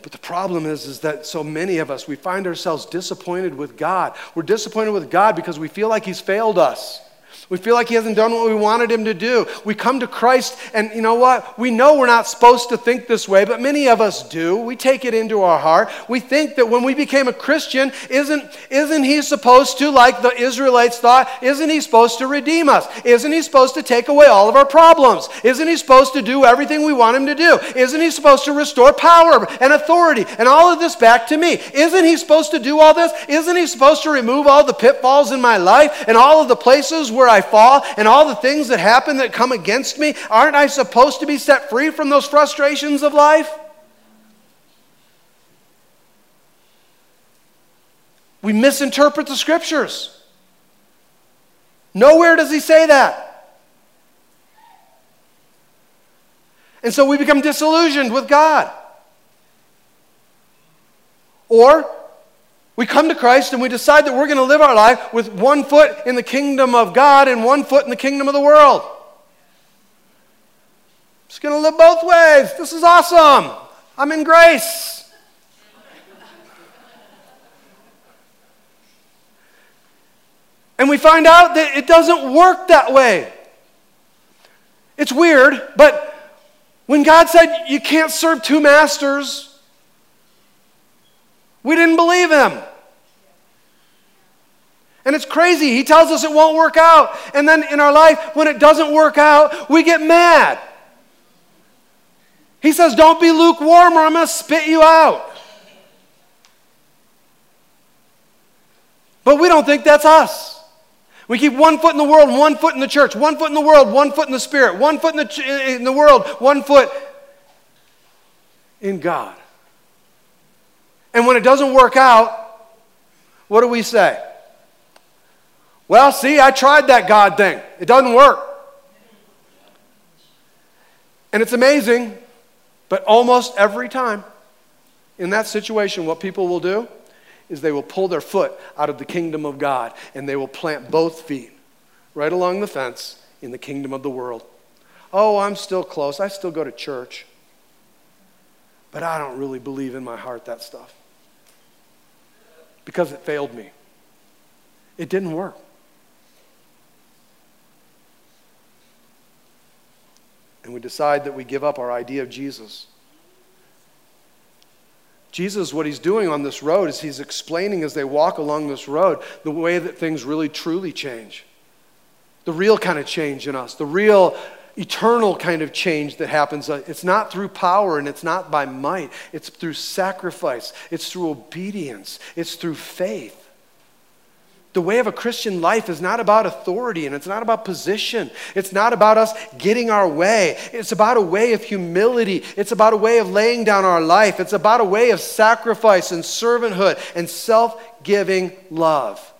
But the problem is, is that so many of us, we find ourselves disappointed with God. We're disappointed with God because we feel like He's failed us. We feel like he hasn't done what we wanted him to do. We come to Christ, and you know what? We know we're not supposed to think this way, but many of us do. We take it into our heart. We think that when we became a Christian, isn't, isn't he supposed to, like the Israelites thought, isn't he supposed to redeem us? Isn't he supposed to take away all of our problems? Isn't he supposed to do everything we want him to do? Isn't he supposed to restore power and authority and all of this back to me? Isn't he supposed to do all this? Isn't he supposed to remove all the pitfalls in my life and all of the places where I I fall and all the things that happen that come against me, aren't I supposed to be set free from those frustrations of life? We misinterpret the scriptures. Nowhere does he say that. And so we become disillusioned with God. Or we come to Christ and we decide that we're going to live our life with one foot in the kingdom of God and one foot in the kingdom of the world. I'm just going to live both ways. This is awesome. I'm in grace. And we find out that it doesn't work that way. It's weird, but when God said you can't serve two masters, we didn't believe him. And it's crazy. He tells us it won't work out. And then in our life, when it doesn't work out, we get mad. He says, Don't be lukewarm or I'm going to spit you out. But we don't think that's us. We keep one foot in the world, one foot in the church, one foot in the world, one foot in the spirit, one foot in the, ch- in the world, one foot in God. And when it doesn't work out, what do we say? Well, see, I tried that God thing. It doesn't work. And it's amazing, but almost every time in that situation, what people will do is they will pull their foot out of the kingdom of God and they will plant both feet right along the fence in the kingdom of the world. Oh, I'm still close. I still go to church. But I don't really believe in my heart that stuff because it failed me. It didn't work. And we decide that we give up our idea of Jesus. Jesus, what he's doing on this road is he's explaining as they walk along this road the way that things really truly change. The real kind of change in us, the real eternal kind of change that happens. Uh, it's not through power and it's not by might, it's through sacrifice, it's through obedience, it's through faith. The way of a Christian life is not about authority and it's not about position. It's not about us getting our way. It's about a way of humility. It's about a way of laying down our life. It's about a way of sacrifice and servanthood and self giving love.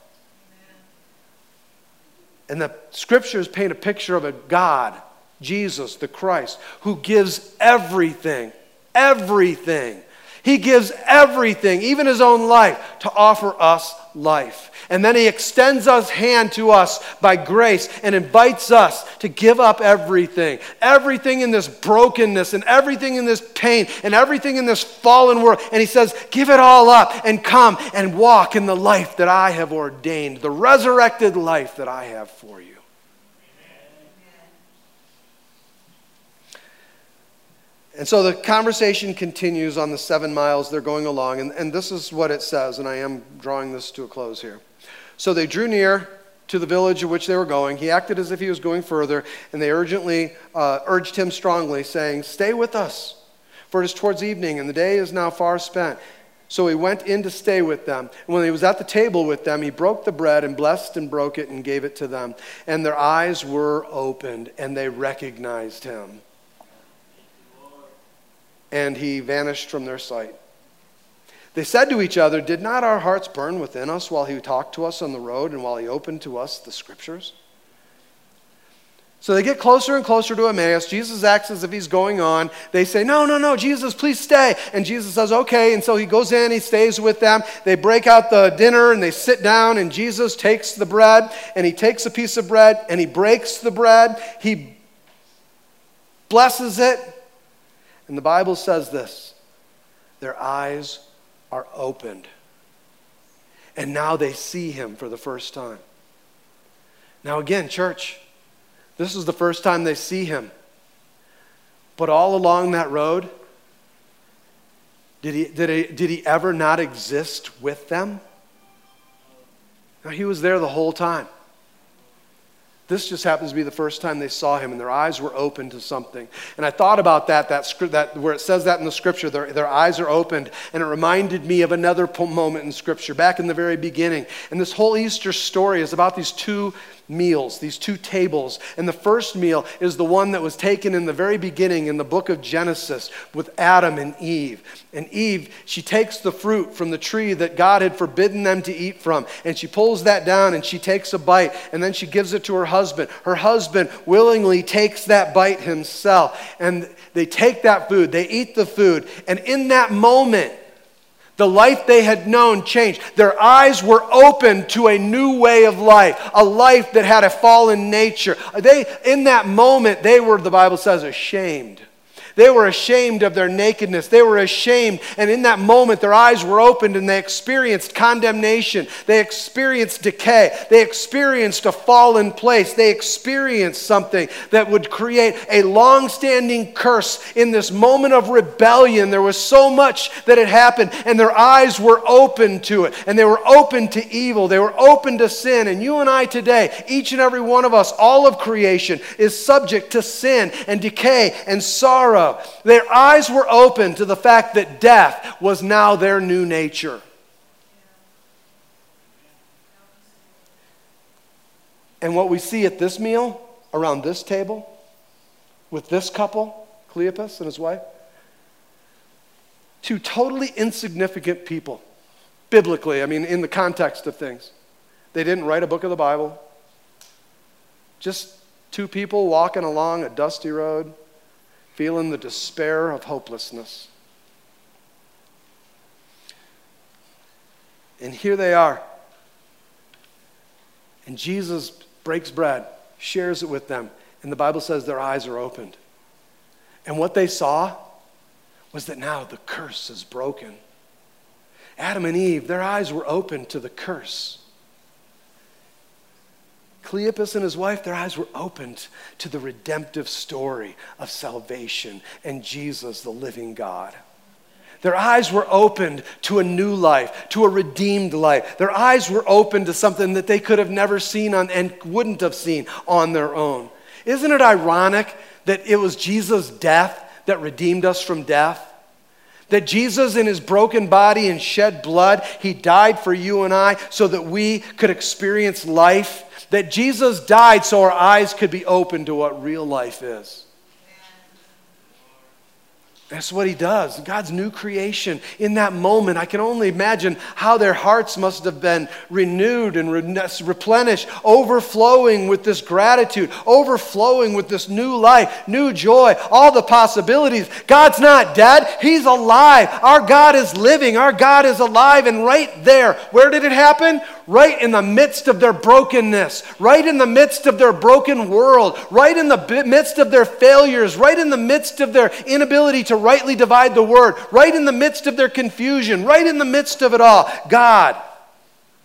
And the scriptures paint a picture of a God Jesus, the Christ, who gives everything, everything. He gives everything, even his own life, to offer us life. And then he extends his hand to us by grace and invites us to give up everything. Everything in this brokenness and everything in this pain and everything in this fallen world. And he says, Give it all up and come and walk in the life that I have ordained, the resurrected life that I have for you. And so the conversation continues on the seven miles they're going along, and, and this is what it says, and I am drawing this to a close here. So they drew near to the village of which they were going. He acted as if he was going further, and they urgently uh, urged him strongly, saying, Stay with us, for it is towards evening, and the day is now far spent. So he went in to stay with them. And when he was at the table with them, he broke the bread and blessed and broke it and gave it to them. And their eyes were opened, and they recognized him and he vanished from their sight. They said to each other, Did not our hearts burn within us while he talked to us on the road and while he opened to us the scriptures? So they get closer and closer to Emmaus. Jesus acts as if he's going on. They say, No, no, no, Jesus, please stay. And Jesus says, Okay. And so he goes in, he stays with them. They break out the dinner and they sit down, and Jesus takes the bread and he takes a piece of bread and he breaks the bread. He blesses it and the Bible says this their eyes are opened. And now they see him for the first time. Now, again, church, this is the first time they see him. But all along that road, did he, did he, did he ever not exist with them? Now, he was there the whole time. This just happens to be the first time they saw him, and their eyes were open to something. And I thought about that, that, that where it says that in the scripture, their, their eyes are opened, and it reminded me of another moment in scripture, back in the very beginning. And this whole Easter story is about these two meals, these two tables. And the first meal is the one that was taken in the very beginning in the book of Genesis with Adam and Eve. And Eve, she takes the fruit from the tree that God had forbidden them to eat from, and she pulls that down and she takes a bite, and then she gives it to her husband. Her husband willingly takes that bite himself, and they take that food, they eat the food, and in that moment, the life they had known changed. Their eyes were open to a new way of life, a life that had a fallen nature. They, in that moment, they were, the Bible says, ashamed they were ashamed of their nakedness. They were ashamed. And in that moment, their eyes were opened and they experienced condemnation. They experienced decay. They experienced a fallen place. They experienced something that would create a long standing curse in this moment of rebellion. There was so much that had happened, and their eyes were open to it. And they were open to evil. They were open to sin. And you and I today, each and every one of us, all of creation, is subject to sin and decay and sorrow their eyes were open to the fact that death was now their new nature. And what we see at this meal, around this table, with this couple, Cleopas and his wife, two totally insignificant people, biblically, I mean, in the context of things. They didn't write a book of the Bible. Just two people walking along a dusty road, feeling the despair of hopelessness. And here they are. And Jesus breaks bread, shares it with them, and the Bible says their eyes are opened. And what they saw was that now the curse is broken. Adam and Eve, their eyes were open to the curse. Cleopas and his wife, their eyes were opened to the redemptive story of salvation and Jesus, the living God. Their eyes were opened to a new life, to a redeemed life. Their eyes were opened to something that they could have never seen on, and wouldn't have seen on their own. Isn't it ironic that it was Jesus' death that redeemed us from death? That Jesus, in his broken body and shed blood, he died for you and I so that we could experience life that Jesus died so our eyes could be open to what real life is. That's what he does. God's new creation. In that moment, I can only imagine how their hearts must have been renewed and replenished, overflowing with this gratitude, overflowing with this new life, new joy, all the possibilities. God's not dead, He's alive. Our God is living, our God is alive. And right there, where did it happen? Right in the midst of their brokenness, right in the midst of their broken world, right in the midst of their failures, right in the midst of their inability to rightly divide the word, right in the midst of their confusion, right in the midst of it all, God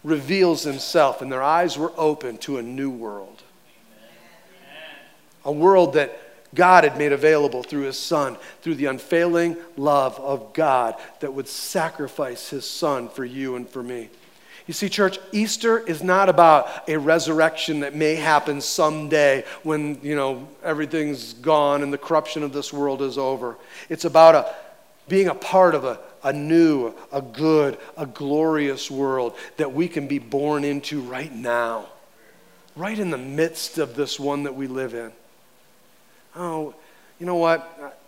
reveals himself, and their eyes were open to a new world. A world that God had made available through his son, through the unfailing love of God that would sacrifice his son for you and for me. You see, church, Easter is not about a resurrection that may happen someday when, you know, everything's gone and the corruption of this world is over. It's about a, being a part of a, a new, a good, a glorious world that we can be born into right now, right in the midst of this one that we live in. Oh, you know what?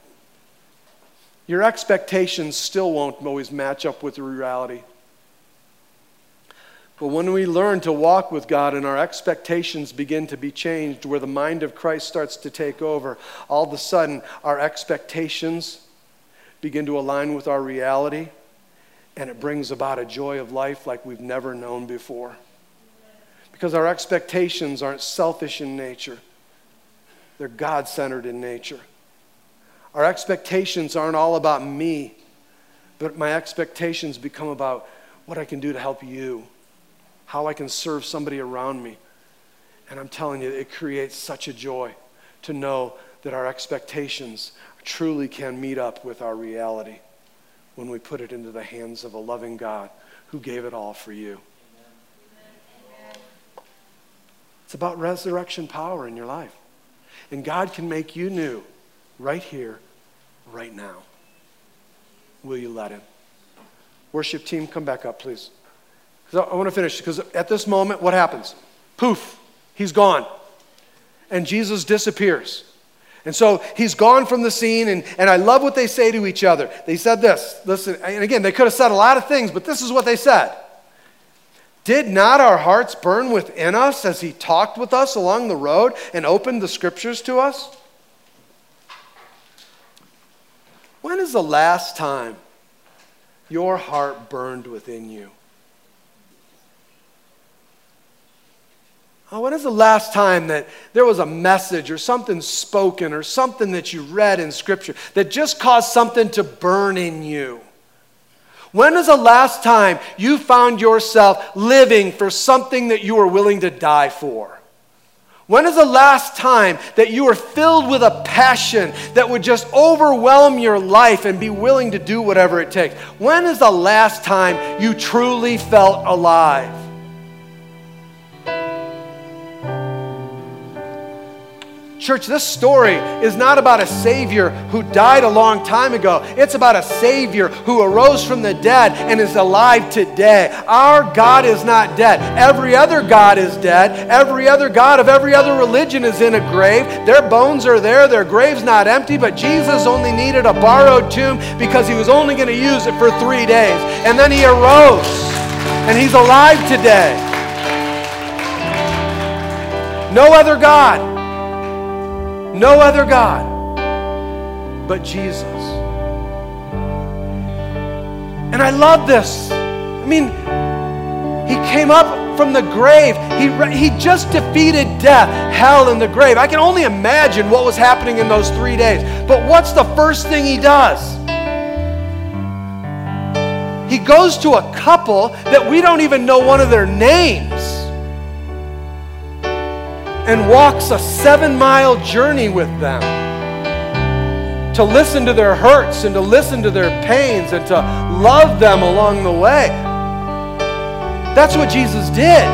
Your expectations still won't always match up with the reality. But when we learn to walk with God and our expectations begin to be changed, where the mind of Christ starts to take over, all of a sudden our expectations begin to align with our reality, and it brings about a joy of life like we've never known before. Because our expectations aren't selfish in nature, they're God centered in nature. Our expectations aren't all about me, but my expectations become about what I can do to help you how I can serve somebody around me. And I'm telling you, it creates such a joy to know that our expectations truly can meet up with our reality when we put it into the hands of a loving God who gave it all for you. It's about resurrection power in your life. And God can make you new right here, right now. Will you let Him? Worship team, come back up, please. I want to finish because at this moment, what happens? Poof, he's gone. And Jesus disappears. And so he's gone from the scene, and, and I love what they say to each other. They said this, listen, and again, they could have said a lot of things, but this is what they said. Did not our hearts burn within us as he talked with us along the road and opened the scriptures to us? When is the last time your heart burned within you? Oh, when is the last time that there was a message or something spoken or something that you read in Scripture that just caused something to burn in you? When is the last time you found yourself living for something that you were willing to die for? When is the last time that you were filled with a passion that would just overwhelm your life and be willing to do whatever it takes? When is the last time you truly felt alive? Church, this story is not about a Savior who died a long time ago. It's about a Savior who arose from the dead and is alive today. Our God is not dead. Every other God is dead. Every other God of every other religion is in a grave. Their bones are there, their grave's not empty, but Jesus only needed a borrowed tomb because he was only going to use it for three days. And then he arose, and he's alive today. No other God no other God but Jesus. And I love this. I mean, he came up from the grave. He, he just defeated death, hell, and the grave. I can only imagine what was happening in those three days. But what's the first thing he does? He goes to a couple that we don't even know one of their names and walks a seven mile journey with them to listen to their hurts and to listen to their pains and to love them along the way. That's what Jesus did.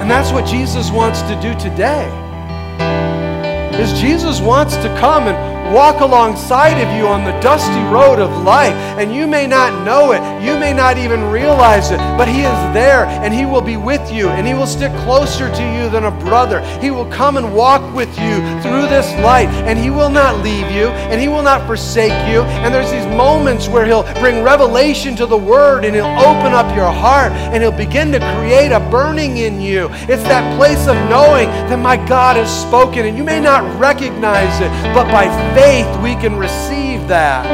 And that's what Jesus wants to do today. Is Jesus wants to come and walk alongside of you on the dusty road of life. And you may not know it, you may not even realize it, but He is there and He will be with you and He will stick closer to you than a brother. He will come and walk with you through this life and He will not leave you and He will not forsake you. And there's these moments where He'll bring revelation to the Word and He'll open up your heart and He'll begin to create a burning in you. It's that place of knowing that my God has spoken and you may not recognize it, but by faith, we can receive that.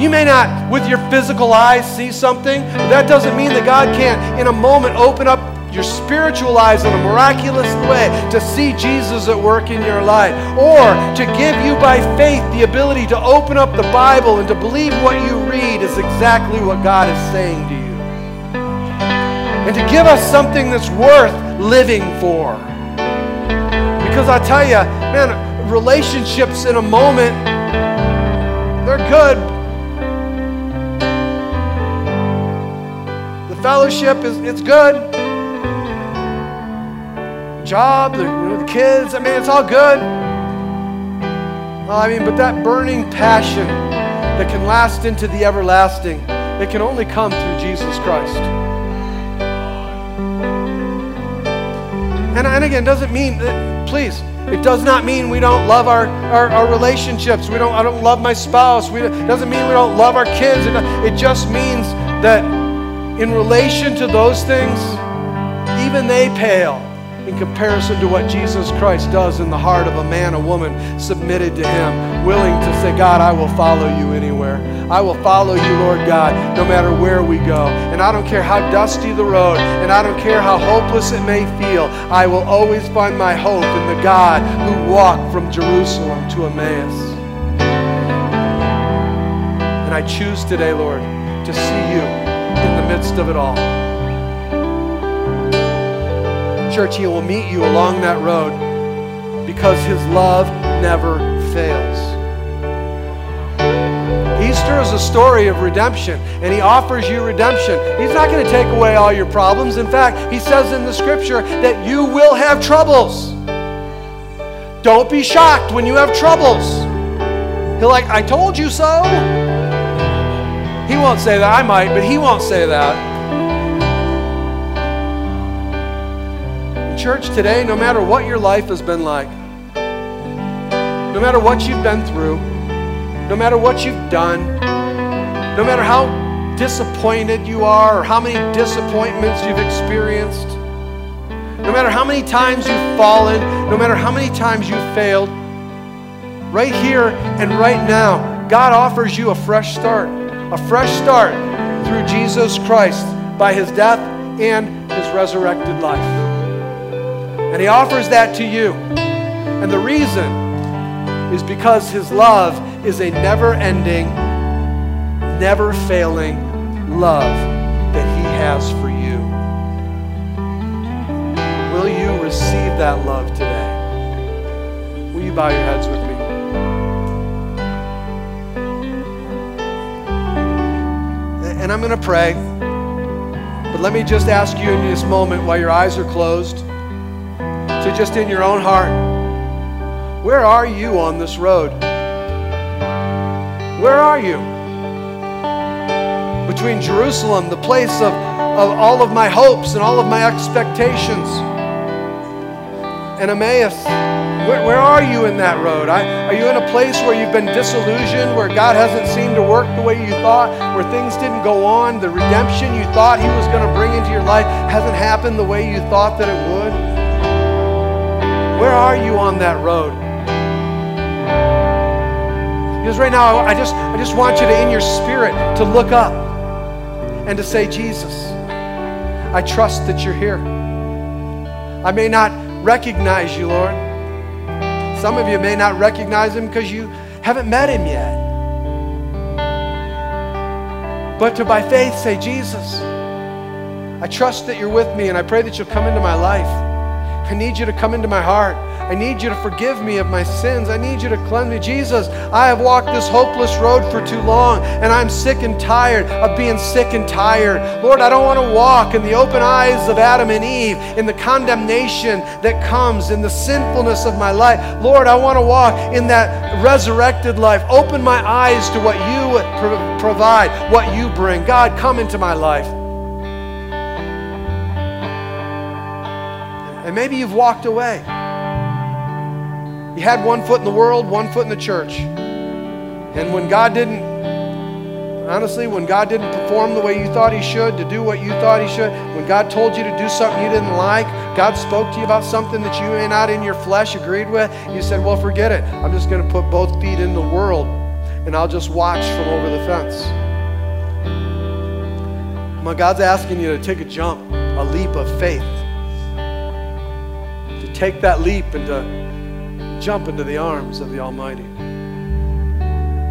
You may not, with your physical eyes, see something, but that doesn't mean that God can't, in a moment, open up your spiritual eyes in a miraculous way to see Jesus at work in your life, or to give you by faith the ability to open up the Bible and to believe what you read is exactly what God is saying to you. And to give us something that's worth living for. Because I tell you, man, relationships in a moment, they're good. The fellowship is it's good. Job, the, you know, the kids, I mean, it's all good. I mean, but that burning passion that can last into the everlasting, it can only come through Jesus Christ. And, and again, doesn't mean, that, please, it does not mean we don't love our, our, our relationships. We don't, I don't love my spouse. We, it doesn't mean we don't love our kids. It, it just means that in relation to those things, even they pale in comparison to what Jesus Christ does in the heart of a man, a woman submitted to Him, willing to say, God, I will follow you anywhere. I will follow you, Lord God, no matter where we go. And I don't care how dusty the road, and I don't care how hopeless it may feel, I will always find my hope in the God who walked from Jerusalem to Emmaus. And I choose today, Lord, to see you in the midst of it all church, He will meet you along that road because His love never fails. Easter is a story of redemption, and He offers you redemption. He's not going to take away all your problems. In fact, He says in the scripture that you will have troubles. Don't be shocked when you have troubles. He'll like, I told you so. He won't say that. I might, but he won't say that. Church today, no matter what your life has been like, no matter what you've been through, no matter what you've done, no matter how disappointed you are or how many disappointments you've experienced, no matter how many times you've fallen, no matter how many times you've failed, right here and right now, God offers you a fresh start, a fresh start through Jesus Christ by his death and his resurrected life. And He offers that to you. And the reason is because His love is a never ending, never failing love that He has for you. Will you receive that love today? Will you bow your heads with me? And I'm going to pray. But let me just ask you in this moment while your eyes are closed to just in your own heart. Where are you on this road? Where are you? Between Jerusalem, the place of, of all of my hopes and all of my expectations, and Emmaus, where, where are you in that road? I, are you in a place where you've been disillusioned, where God hasn't seemed to work the way you thought, where things didn't go on, the redemption you thought He was going to bring into your life hasn't happened the way you thought that it would? Where are you on that road? Because right now, I just, I just want you to, in your spirit, to look up and to say, Jesus, I trust that you're here. I may not recognize you, Lord. Some of you may not recognize him because you haven't met him yet. But to by faith say, Jesus, I trust that you're with me and I pray that you'll come into my life. I need you to come into my heart. I need you to forgive me of my sins. I need you to cleanse me. Jesus, I have walked this hopeless road for too long, and I'm sick and tired of being sick and tired. Lord, I don't want to walk in the open eyes of Adam and Eve, in the condemnation that comes in the sinfulness of my life. Lord, I want to walk in that resurrected life. Open my eyes to what you provide, what you bring. God, come into my life. Maybe you've walked away. You had one foot in the world, one foot in the church. And when God didn't, honestly, when God didn't perform the way you thought He should, to do what you thought He should, when God told you to do something you didn't like, God spoke to you about something that you may not in your flesh agreed with, you said, Well, forget it. I'm just going to put both feet in the world and I'll just watch from over the fence. Well, God's asking you to take a jump, a leap of faith. Take that leap and to jump into the arms of the Almighty.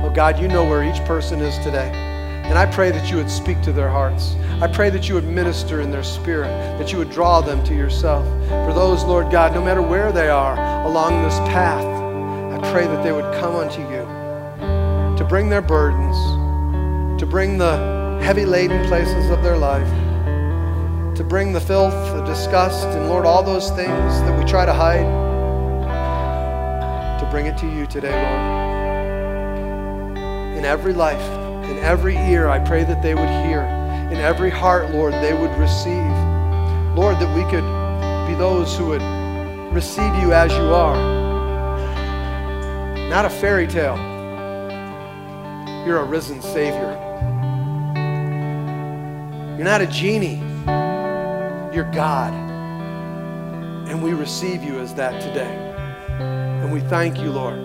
Oh God, you know where each person is today. And I pray that you would speak to their hearts. I pray that you would minister in their spirit, that you would draw them to yourself. For those, Lord God, no matter where they are along this path, I pray that they would come unto you to bring their burdens, to bring the heavy laden places of their life, to bring the filth, the disgust, and Lord, all those things that we try to hide to bring it to you today, Lord. In every life, in every ear, I pray that they would hear. In every heart, Lord, they would receive. Lord, that we could be those who would receive you as you are. Not a fairy tale. You're a risen Savior. You're not a genie. You're God. And we receive you as that today. And we thank you, Lord,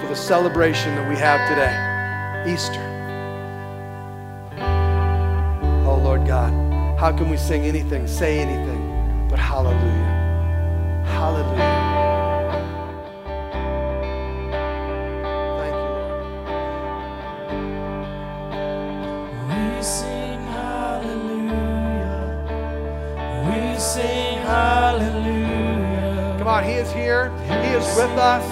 for the celebration that we have today, Easter. Oh, Lord God, how can we sing anything, say anything but hallelujah? Hallelujah. He is here. He is with us.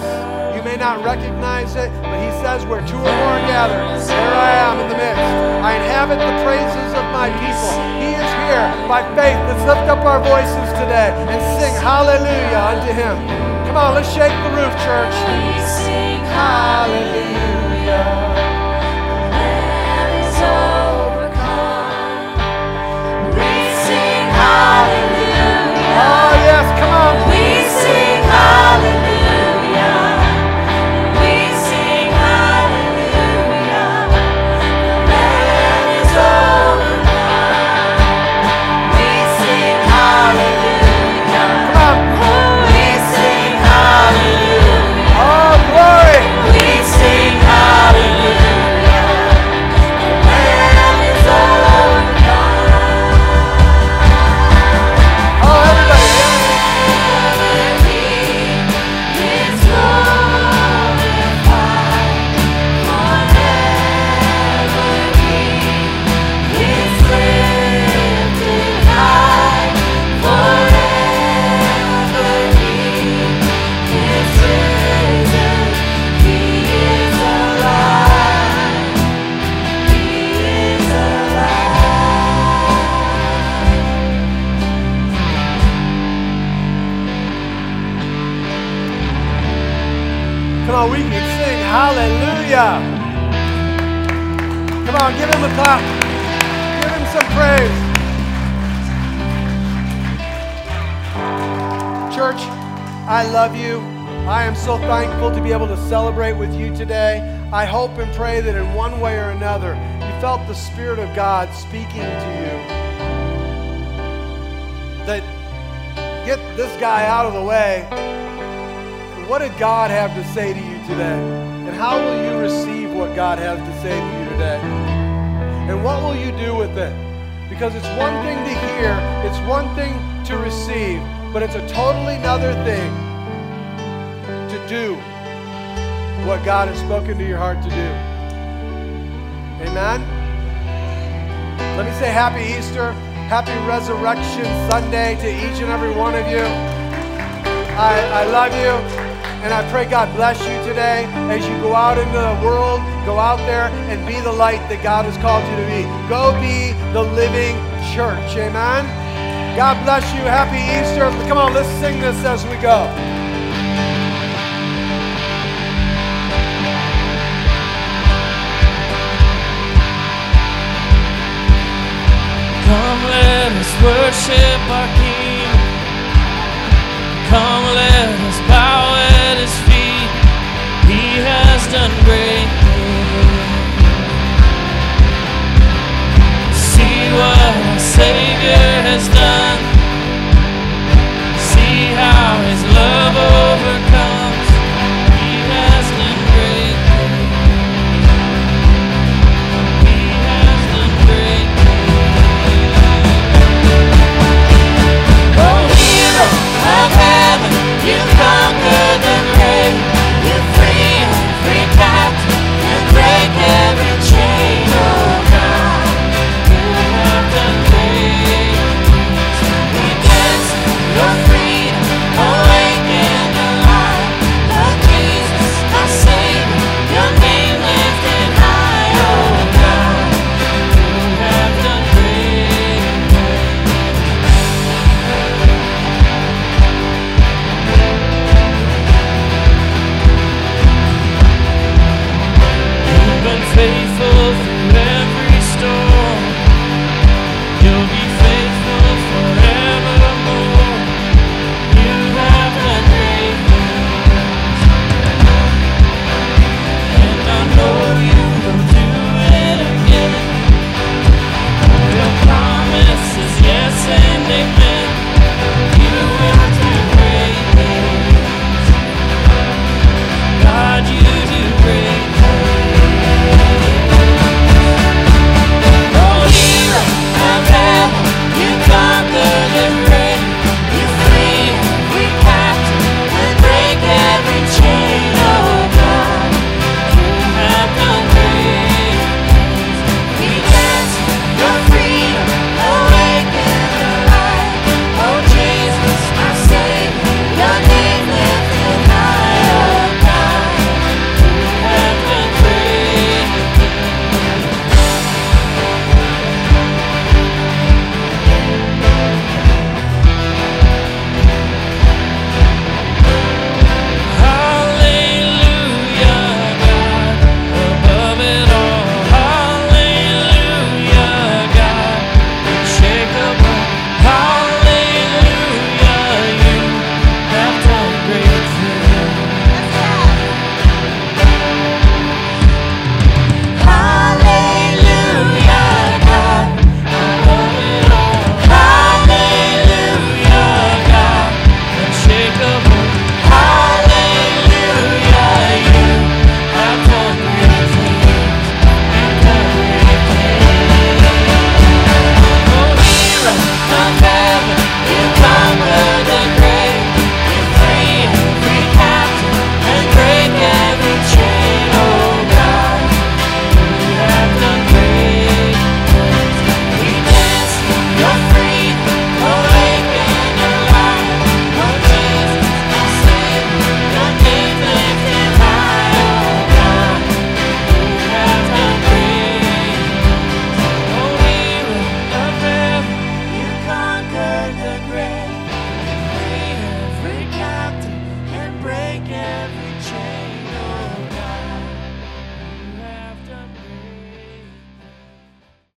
You may not recognize it, but He says, Where two or more are gathered, there I am in the midst. I inhabit the praises of my people. He is here by faith. Let's lift up our voices today and sing hallelujah unto Him. Come on, let's shake the roof, church. Hallelujah. Hallelujah. Come on, give him a clap. Give him some praise. Church, I love you. I am so thankful to be able to celebrate with you today. I hope and pray that in one way or another, you felt the Spirit of God speaking to you. That get this guy out of the way. What did God have to say to you today? And how will you receive what God has to say to you today? And what will you do with it? Because it's one thing to hear, it's one thing to receive, but it's a totally another thing to do what God has spoken to your heart to do. Amen? Let me say happy Easter, happy Resurrection Sunday to each and every one of you. I, I love you, and I pray God bless you today as you go out into the world, go out there and be the light that God has called you to be. Go be the living church. Amen. God bless you. Happy Easter. Come on, let's sing this as we go. Come let us worship our King. Come let us bow just ungrateful. See what our Savior has done. See how His love overcomes. He has done great things. He has done great things. Oh, hero of heaven, you conquered.